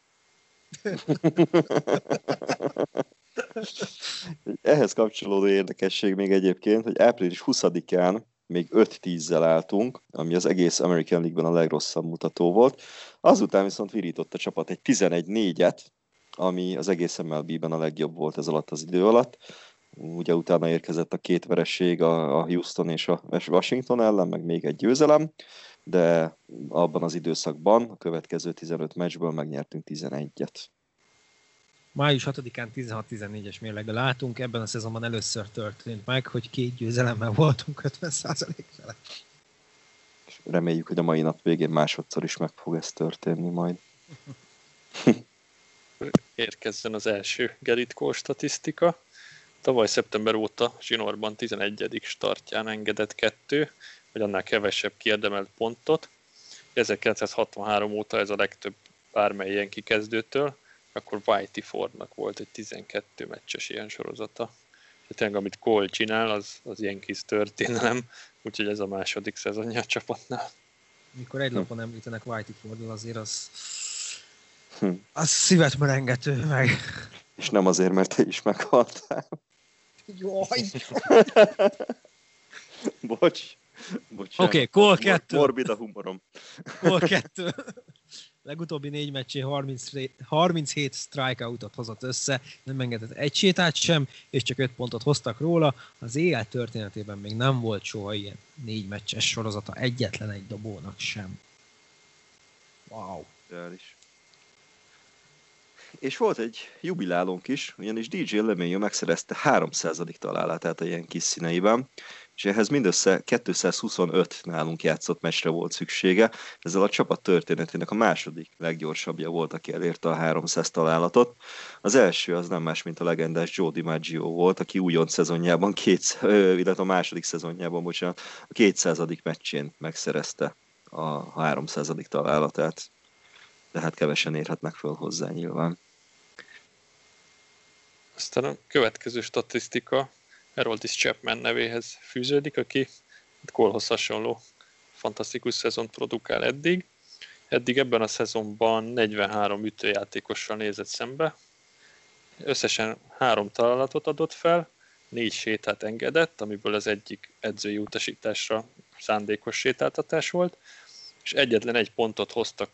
Ehhez kapcsolódó érdekesség még egyébként, hogy április 20-án még 5-10-zel álltunk, ami az egész American League-ben a legrosszabb mutató volt. Azután viszont virított a csapat egy 11-4-et, ami az egész MLB-ben a legjobb volt ez alatt az idő alatt. Ugye utána érkezett a két vereség a Houston és a Washington ellen, meg még egy győzelem, de abban az időszakban a következő 15 meccsből megnyertünk 11-et. Május 6-án 16-14-es mérlegben látunk, ebben a szezonban először történt meg, hogy két győzelemmel voltunk 50% felett. És reméljük, hogy a mai nap végén másodszor is meg fog ez történni majd. Érkezzen az első Geritkó statisztika. Tavaly szeptember óta Zsinorban 11. startján engedett kettő, vagy annál kevesebb kierdemelt pontot. 1963 óta ez a legtöbb bármely ilyen kikezdőtől, akkor Whitey Fordnak volt egy 12 meccses ilyen sorozata. Tehát tényleg, amit Cole csinál, az, az ilyen kis történelem, úgyhogy ez a második szezonja a csapatnál. Mikor egy lapon említenek Whitey Fordról, azért az, hm. az szívet merengető meg. És nem azért, mert te is meghaltál. Jaj! Bocs. Oké, okay, Cole 2. Morbid a humorom. Cole 2 legutóbbi négy meccsé 30, 37 strikeoutot hozott össze, nem engedett egy sétát sem, és csak 5 pontot hoztak róla. Az éjjel történetében még nem volt soha ilyen négy meccses sorozata egyetlen egy dobónak sem. Wow. is. És volt egy jubilálónk is, ugyanis DJ LeMayo megszerezte 300. találatát a ilyen kis színeiben, és ehhez mindössze 225 nálunk játszott meccsre volt szüksége. Ezzel a csapat történetének a második leggyorsabbja volt, aki elérte a 300 találatot. Az első az nem más, mint a legendás Joe DiMaggio volt, aki újon szezonjában, két, illetve a második szezonjában, bocsánat, a 200. meccsén megszerezte a 300. találatát. De hát kevesen érhetnek föl hozzá nyilván. Aztán a következő statisztika Heroldis Chapman nevéhez fűződik, aki Kolhoz hasonló fantasztikus szezont produkál eddig. Eddig ebben a szezonban 43 ütőjátékossal nézett szembe. Összesen három találatot adott fel, négy sétát engedett, amiből az egyik edzői utasításra szándékos sétáltatás volt, és egyetlen egy pontot hoztak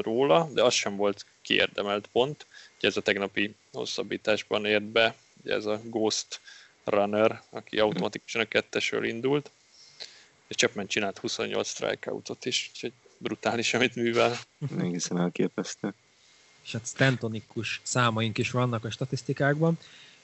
róla, de az sem volt kiérdemelt pont. Ugye ez a tegnapi hosszabbításban ért be, ugye ez a Ghost runner, aki automatikusan a kettesről indult, és Chapman csinált 28 strikeoutot is, úgyhogy brutális, amit művel. Egészen elképesztő. És hát Stantonikus számaink is vannak a statisztikákban,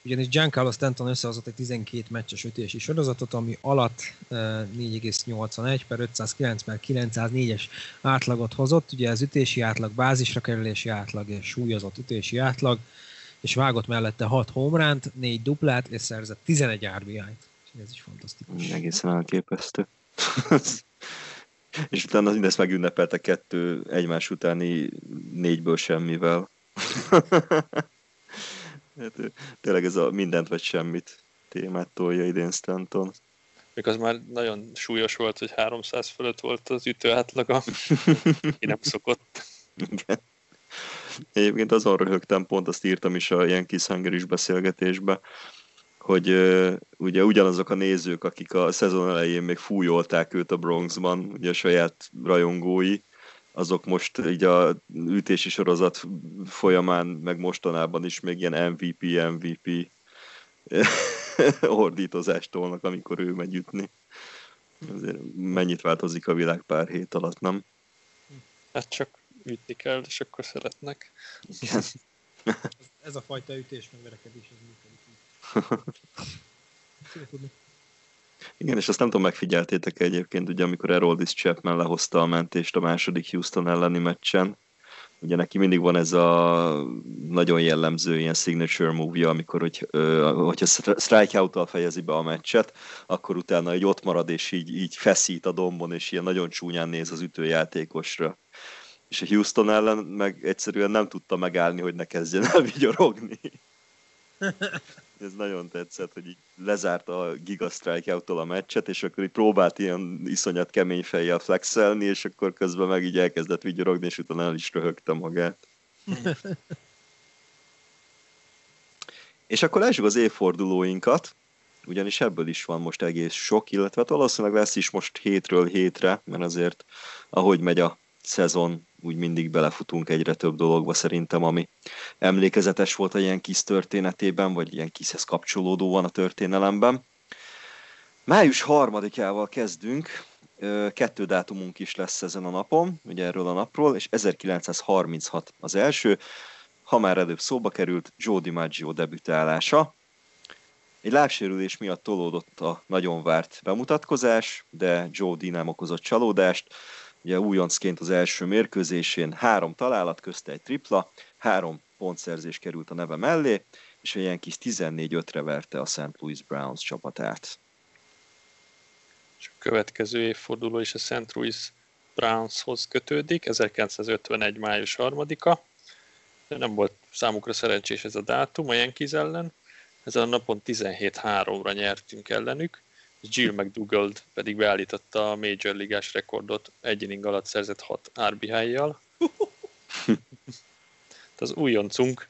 ugyanis Giancarlo Stanton összehozott egy 12 meccses ütési sorozatot, ami alatt 4,81 per 509 per 904-es átlagot hozott. Ugye az ütési átlag, bázisra kerülési átlag és súlyozott ütési átlag és vágott mellette 6 homránt, 4 duplát, és szerzett 11 RBI-t. Ez is fantasztikus. Egészen elképesztő. és utána mindezt megünnepelte kettő egymás utáni négyből semmivel. hát, tényleg ez a mindent vagy semmit témát tolja idén Stanton. Még az már nagyon súlyos volt, hogy 300 fölött volt az ütő átlaga. Ki nem szokott. Igen. Egyébként azon röhögtem, pont azt írtam is a ilyen kis is beszélgetésbe, hogy uh, ugye ugyanazok a nézők, akik a szezon elején még fújolták őt a Bronxban, ugye a saját rajongói, azok most így a ütési sorozat folyamán, meg mostanában is még ilyen MVP, MVP ordítozást tolnak, amikor ő megy ütni. Azért mennyit változik a világ pár hét alatt, nem? Hát csak ütni kell, és akkor szeretnek. ez a fajta ütés, meg verekedés, ez működik. Igen, Igen, és azt nem tudom, megfigyeltétek egyébként, ugye amikor Eroldis Chapman lehozta a mentést a második Houston elleni meccsen, ugye neki mindig van ez a nagyon jellemző ilyen signature movie amikor hogy, hogyha strikeout fejezi be a meccset, akkor utána egy ott marad, és így, így feszít a dombon, és ilyen nagyon csúnyán néz az ütőjátékosra. És a Houston ellen meg egyszerűen nem tudta megállni, hogy ne kezdjen el vigyorogni. Ez nagyon tetszett, hogy így lezárt a Giga strikeout a meccset, és akkor így próbált ilyen iszonyat kemény fejjel flexelni, és akkor közben meg így elkezdett vigyorogni, és utána el is röhögte magát. és akkor lássuk az évfordulóinkat, ugyanis ebből is van most egész sok, illetve hát valószínűleg lesz is most hétről hétre, mert azért ahogy megy a szezon, úgy mindig belefutunk egyre több dologba szerintem, ami emlékezetes volt a ilyen kis történetében, vagy ilyen kishez kapcsolódó van a történelemben. Május harmadikával kezdünk, kettő dátumunk is lesz ezen a napon, ugye erről a napról, és 1936 az első, ha már előbb szóba került, Joe DiMaggio debütálása. Egy lábsérülés miatt tolódott a nagyon várt bemutatkozás, de Joe D nem okozott csalódást, ugye újoncként az első mérkőzésén három találat, közte egy tripla, három pontszerzés került a neve mellé, és a Yankees 14-5-re verte a St. Louis Browns csapatát. És a következő évforduló is a St. Louis Brownshoz kötődik, 1951. május 3-a. De nem volt számukra szerencsés ez a dátum a Yankees ellen. Ezen a napon 17-3-ra nyertünk ellenük, Jill McDougall pedig beállította a Major Ligás rekordot egy inning alatt szerzett 6 RBI-jal. az újoncunk,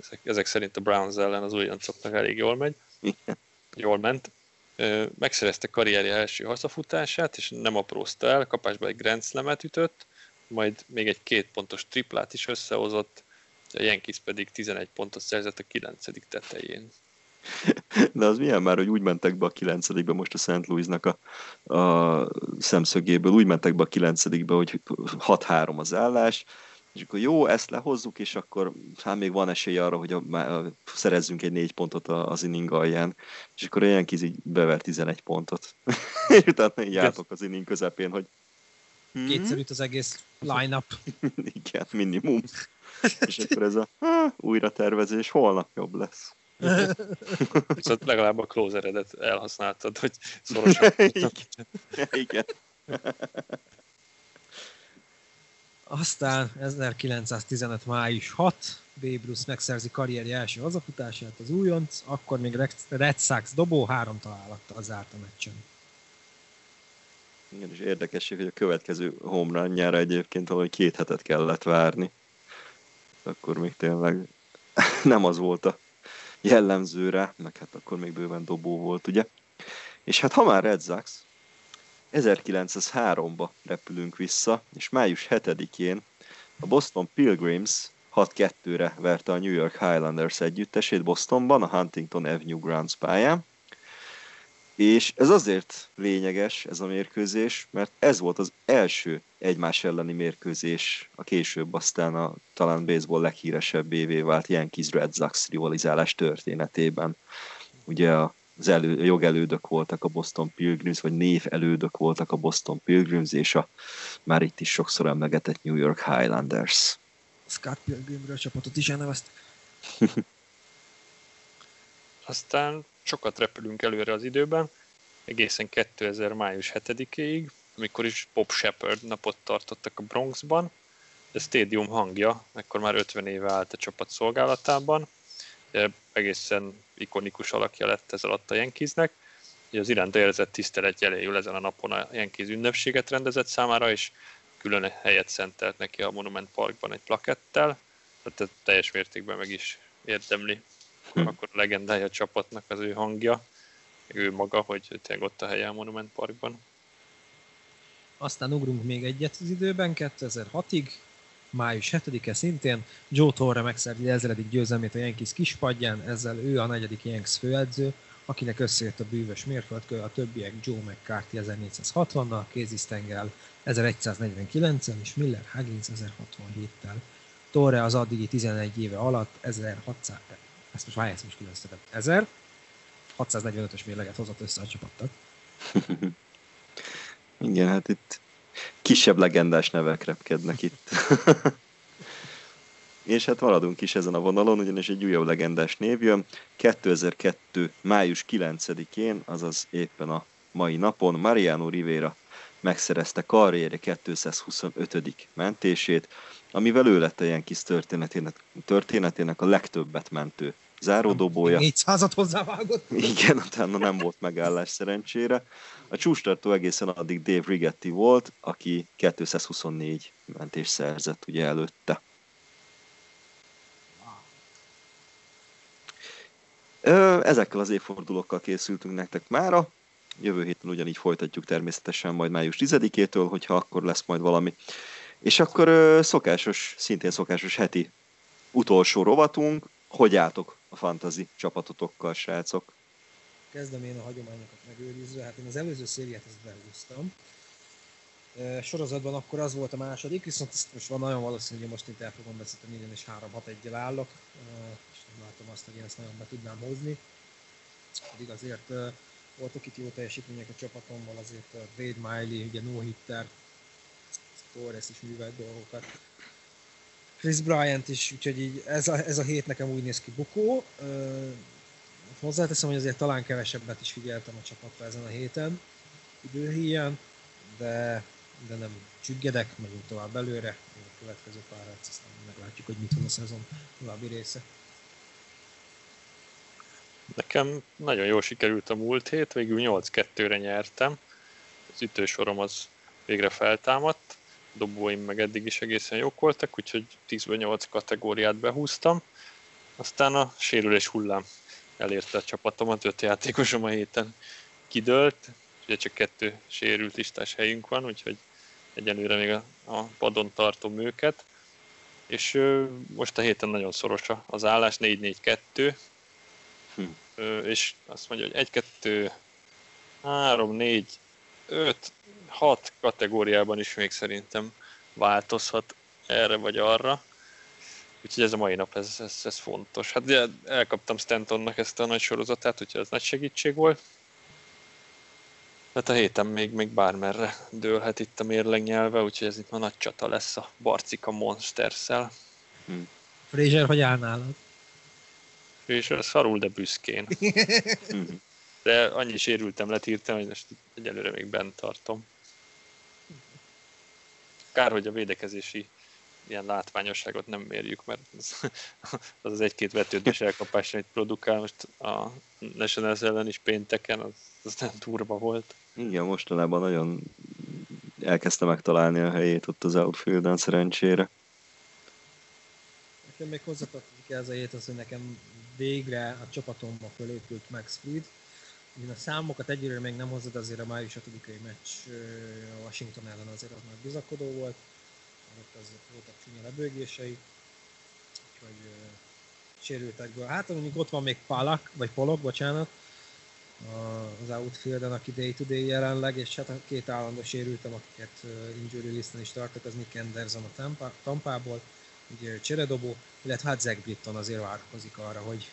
ezek, ezek szerint a Browns ellen az újoncoknak elég jól megy, jól ment, megszerezte karrierje első hazafutását, és nem aprózta el, kapásba egy Grand Slam-et ütött, majd még egy két pontos triplát is összehozott, a Yankees pedig 11 pontot szerzett a 9. tetején. De az milyen már, hogy úgy mentek be a kilencedikbe most a St. Louisnak a, a szemszögéből, úgy mentek be a kilencedikbe, hogy 6-3 az állás, és akkor jó, ezt lehozzuk, és akkor hát még van esély arra, hogy a, a, szerezzünk egy négy pontot az inning alján, és akkor ilyen kiz így bever 11 pontot. és utána így jártok az inning közepén, hogy hmm? Kétszerűt az egész line-up. Igen, minimum. és akkor ez a újra tervezés holnap jobb lesz. Viszont legalább a closeredet elhasználtad, hogy szorosan. Igen. Aztán 1915. május 6, Babe Ruth megszerzi karrierje első hazafutását az újonc, akkor még Red Sox dobó három találattal zárt a meccsen. Igen, és érdekesség, hogy a következő home run egyébként valahogy két hetet kellett várni. Akkor még tényleg nem az volt a jellemzőre, meg hát akkor még bőven dobó volt, ugye? És hát ha már Red Sox, 1903-ba repülünk vissza, és május 7-én a Boston Pilgrims 6-2-re verte a New York Highlanders együttesét Bostonban, a Huntington Avenue Grounds pályán. És ez azért lényeges, ez a mérkőzés, mert ez volt az első egymás elleni mérkőzés, a később aztán a talán baseball leghíresebb évé vált Yankees Red Sox rivalizálás történetében. Ugye az elő, jogelődök voltak a Boston Pilgrims, vagy név elődök voltak a Boston Pilgrims, és a már itt is sokszor emlegetett New York Highlanders. Scott Pilgrimről csapatot is elneveztek. Aztán sokat repülünk előre az időben, egészen 2000. május 7-ig, amikor is Bob Shepard napot tartottak a Bronxban. A stadium hangja, ekkor már 50 éve állt a csapat szolgálatában. Egészen ikonikus alakja lett ez alatt a Yankeesnek. Az iránt érzett tisztelet jeléül ezen a napon a Yankees ünnepséget rendezett számára, és külön helyet szentelt neki a Monument Parkban egy plakettel, tehát teljes mértékben meg is érdemli hm. akkor a legendája a csapatnak az ő hangja, ő maga, hogy tényleg ott a helye a Monument Parkban. Aztán ugrunk még egyet az időben, 2006-ig, május 7-e szintén, Joe Torre megszerzi ezredik győzelmét a Yankees kispadján, ezzel ő a negyedik Yankees főedző, akinek összejött a bűvös mérföldkő, a többiek Joe McCarthy 1460-nal, Casey Stengel 1149-en és Miller Huggins 1067-tel. Torre az addigi 11 éve alatt 1600, ezt most várj, ezt most különztetett, 1000, 645-ös mérleget hozott össze a csapattal. Igen, hát itt kisebb legendás nevek repkednek itt. És hát maradunk is ezen a vonalon, ugyanis egy újabb legendás név jön. 2002. május 9-én, azaz éppen a mai napon Mariano Rivera megszerezte karrierje 225. mentését, amivel ő lett a Yankees történetének, történetének a legtöbbet mentő záródobója. 400-at hozzávágott. Igen, utána nem volt megállás szerencsére. A csústartó egészen addig Dave Rigetti volt, aki 224 mentés szerzett ugye előtte. Ezekkel az évfordulókkal készültünk nektek mára. Jövő héten ugyanígy folytatjuk természetesen majd május 10-től, hogyha akkor lesz majd valami. És akkor szokásos, szintén szokásos heti utolsó rovatunk. Hogy álltok a fantazi csapatotokkal, srácok? Kezdem én a hagyományokat megőrizve. Hát én az előző szériát ezt behúztam. Sorozatban akkor az volt a második, viszont ezt most van nagyon valószínű, hogy most itt el fogom veszíteni, én is 3-6 1 állok nem látom azt, hogy én ezt nagyon be tudnám hozni. Pedig azért voltak itt jó teljesítmények a csapatommal, azért Wade Miley, ugye no hitter, Torres is művelt dolgokat. Chris Bryant is, úgyhogy így ez a, ez a hét nekem úgy néz ki bukó. Uh, hozzáteszem, hogy azért talán kevesebbet is figyeltem a csapatra ezen a héten, időhíján, de, de nem csüggedek, megyünk tovább előre, a következő pár aztán meglátjuk, hogy mit hoz a szezon további része. Nekem nagyon jól sikerült a múlt hét, végül 8-2-re nyertem. Az ütősorom az végre feltámadt, dobóim meg eddig is egészen jók voltak, úgyhogy 10 8 kategóriát behúztam. Aztán a sérülés hullám elérte a csapatomat, öt játékosom a héten kidőlt, ugye csak kettő sérült listás helyünk van, úgyhogy egyelőre még a, a padon tartom őket. És ö, most a héten nagyon szoros az állás, 4-4-2, hm. és azt mondja, hogy 1, 2, 3, 4, 5, 6 kategóriában is még szerintem változhat erre vagy arra. Úgyhogy ez a mai nap, ez, ez, ez fontos. Hát ugye elkaptam Stantonnak ezt a nagy sorozatát, úgyhogy ez nagy segítség volt. Tehát a héten még, még bármerre dőlhet itt a mérleg nyelve, úgyhogy ez itt ma nagy csata lesz a Barcika Monsters-szel. Hmm. Fraser, hogy áll nálad? és szarul, de büszkén. De annyi sérültem, letírtam, hogy most egyelőre még bent tartom. Kár, hogy a védekezési ilyen látványosságot nem mérjük, mert az az, az egy-két vetődés elkapás, amit produkál, most a National ellen is pénteken, az, az nem durva volt. Igen, mostanában nagyon elkezdte megtalálni a helyét ott az outfielden szerencsére. Nekem még hozzatartozik ez a hét az, hogy nekem végre a csapatomba fölépült Max Fried. Én a számokat egyre még nem hozzad, azért a május 5 meccs a Washington ellen azért az nagy bizakodó volt. Ott az voltak csúnya lebőgései. Úgyhogy sérültek be. Hát mondjuk ott van még Palak, vagy Polok, bocsánat, az outfielden, aki day-to-day jelenleg, és hát a két állandó sérültem, akiket injury listen is tartok, az Nick Anderson a Tampa, Tampából, ugye cseredobó, illetve hát Zach Britton azért várkozik arra, hogy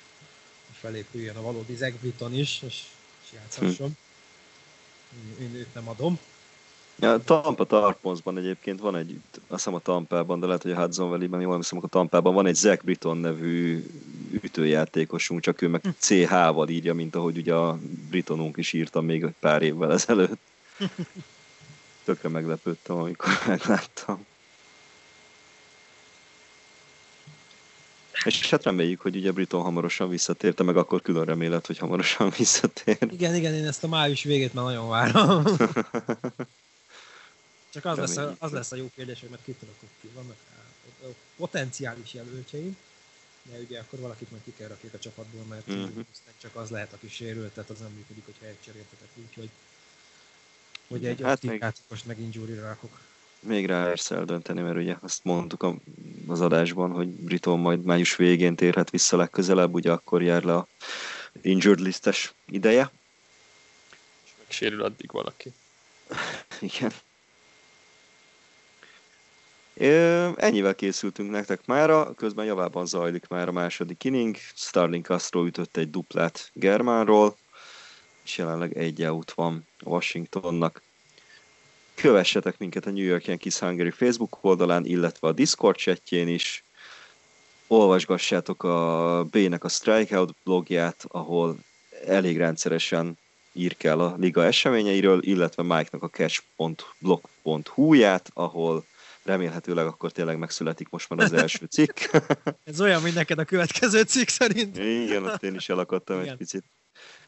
felépüljön a valódi Zach Britton is, és, és játszhasson. Hm. Én őt nem adom. Ja, Tampa Tarponsban egyébként van egy, azt hiszem a Tampában, de lehet, hogy a Hudson Valley-ben, jól hiszem, a Tampában van egy Zach Britton nevű ütőjátékosunk, csak ő meg hm. CH-val írja, mint ahogy ugye a Britonunk is írta még pár évvel ezelőtt. Tökre meglepődtem, amikor megláttam. És hát reméljük, hogy ugye Briton hamarosan visszatérte, meg akkor külön remélet, hogy hamarosan visszatér. Igen, igen, én ezt a május végét már nagyon várom. Csak az lesz, a, az lesz a jó kérdés, hogy mert kitaratok ki. Vannak a potenciális jelöltjeim, de ugye akkor valakit majd ki kell rakják a csapatból, mert uh-huh. csak az lehet, aki sérült, tehát az nem működik, hogyha egy cseréltetek, úgyhogy hogy egy hát még... meg injury rakok még rá érsz eldönteni, mert ugye azt mondtuk az adásban, hogy Briton majd május végén térhet vissza legközelebb, ugye akkor jár le a injured listes ideje. És megsérül addig valaki. Igen. Ennyivel készültünk nektek mára, közben javában zajlik már a második inning. Starling Castro ütött egy duplát Germánról, és jelenleg egy out van Washingtonnak. Kövessetek minket a New York Yankees Hungary Facebook oldalán, illetve a Discord chatjén is. Olvasgassátok a B-nek a Strikeout blogját, ahol elég rendszeresen ír kell a liga eseményeiről, illetve Mike-nak a catch.blog.hu-ját, ahol remélhetőleg akkor tényleg megszületik most már az első cikk. Ez olyan, mint neked a következő cikk szerint. Igen, ott én is elakadtam Igen. egy picit.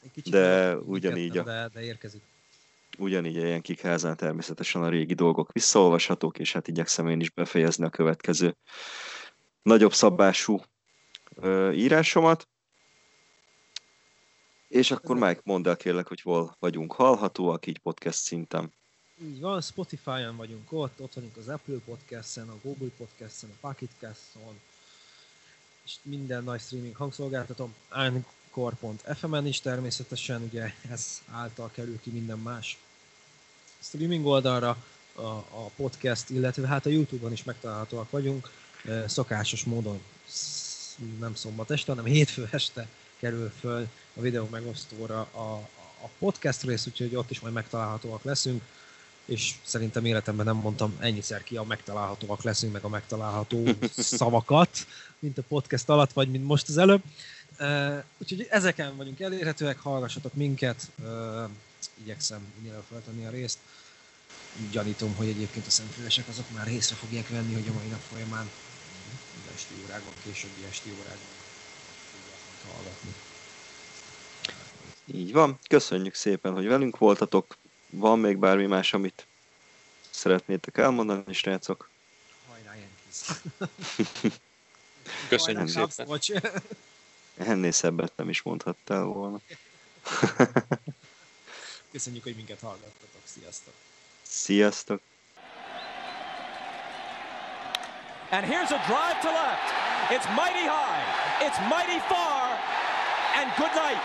Egy kicsit De ugyanígy a- De, de érkezik. Ugyanígy a házán természetesen a régi dolgok visszaolvashatók, és hát igyekszem én is befejezni a következő nagyobb szabású ö, írásomat. És akkor Mike, mondd el kérlek, hogy hol vagyunk hallhatóak, így podcast szinten. Így van, Spotify-on vagyunk ott, ott vagyunk az Apple Podcast-en, a Google Podcast-en, a Pocket Cast-on, és minden nagy streaming hangszolgáltatom, Anchor.fm-en is természetesen, ugye ez által kerül ki minden más streaming oldalra, a, a podcast, illetve hát a Youtube-on is megtalálhatóak vagyunk, szokásos módon nem szombat este, hanem hétfő este kerül föl a videó megosztóra a, a podcast rész, úgyhogy ott is majd megtalálhatóak leszünk és szerintem életemben nem mondtam ennyiszer ki a megtalálhatóak leszünk, meg a megtalálható szavakat, mint a podcast alatt, vagy mint most az előbb. Úgyhogy ezeken vagyunk elérhetőek, hallgassatok minket, igyekszem minél feltenni a részt. Gyanítom, hogy egyébként a szemfülesek azok már észre fogják venni, hogy a mai nap folyamán az esti órákban, későbbi esti órákban fogják hallgatni. Így van. Köszönjük szépen, hogy velünk voltatok. Van még bármi más, amit szeretnétek elmondani, srácok? Hajrá, Yankees! Köszönjük Hajrá, szépen. Ennél szebbet nem is mondhattál volna. Köszönjük, hogy minket hallgattatok. Sziasztok! Sziasztok! And here's a drive to left. It's mighty high. It's mighty far. And good night.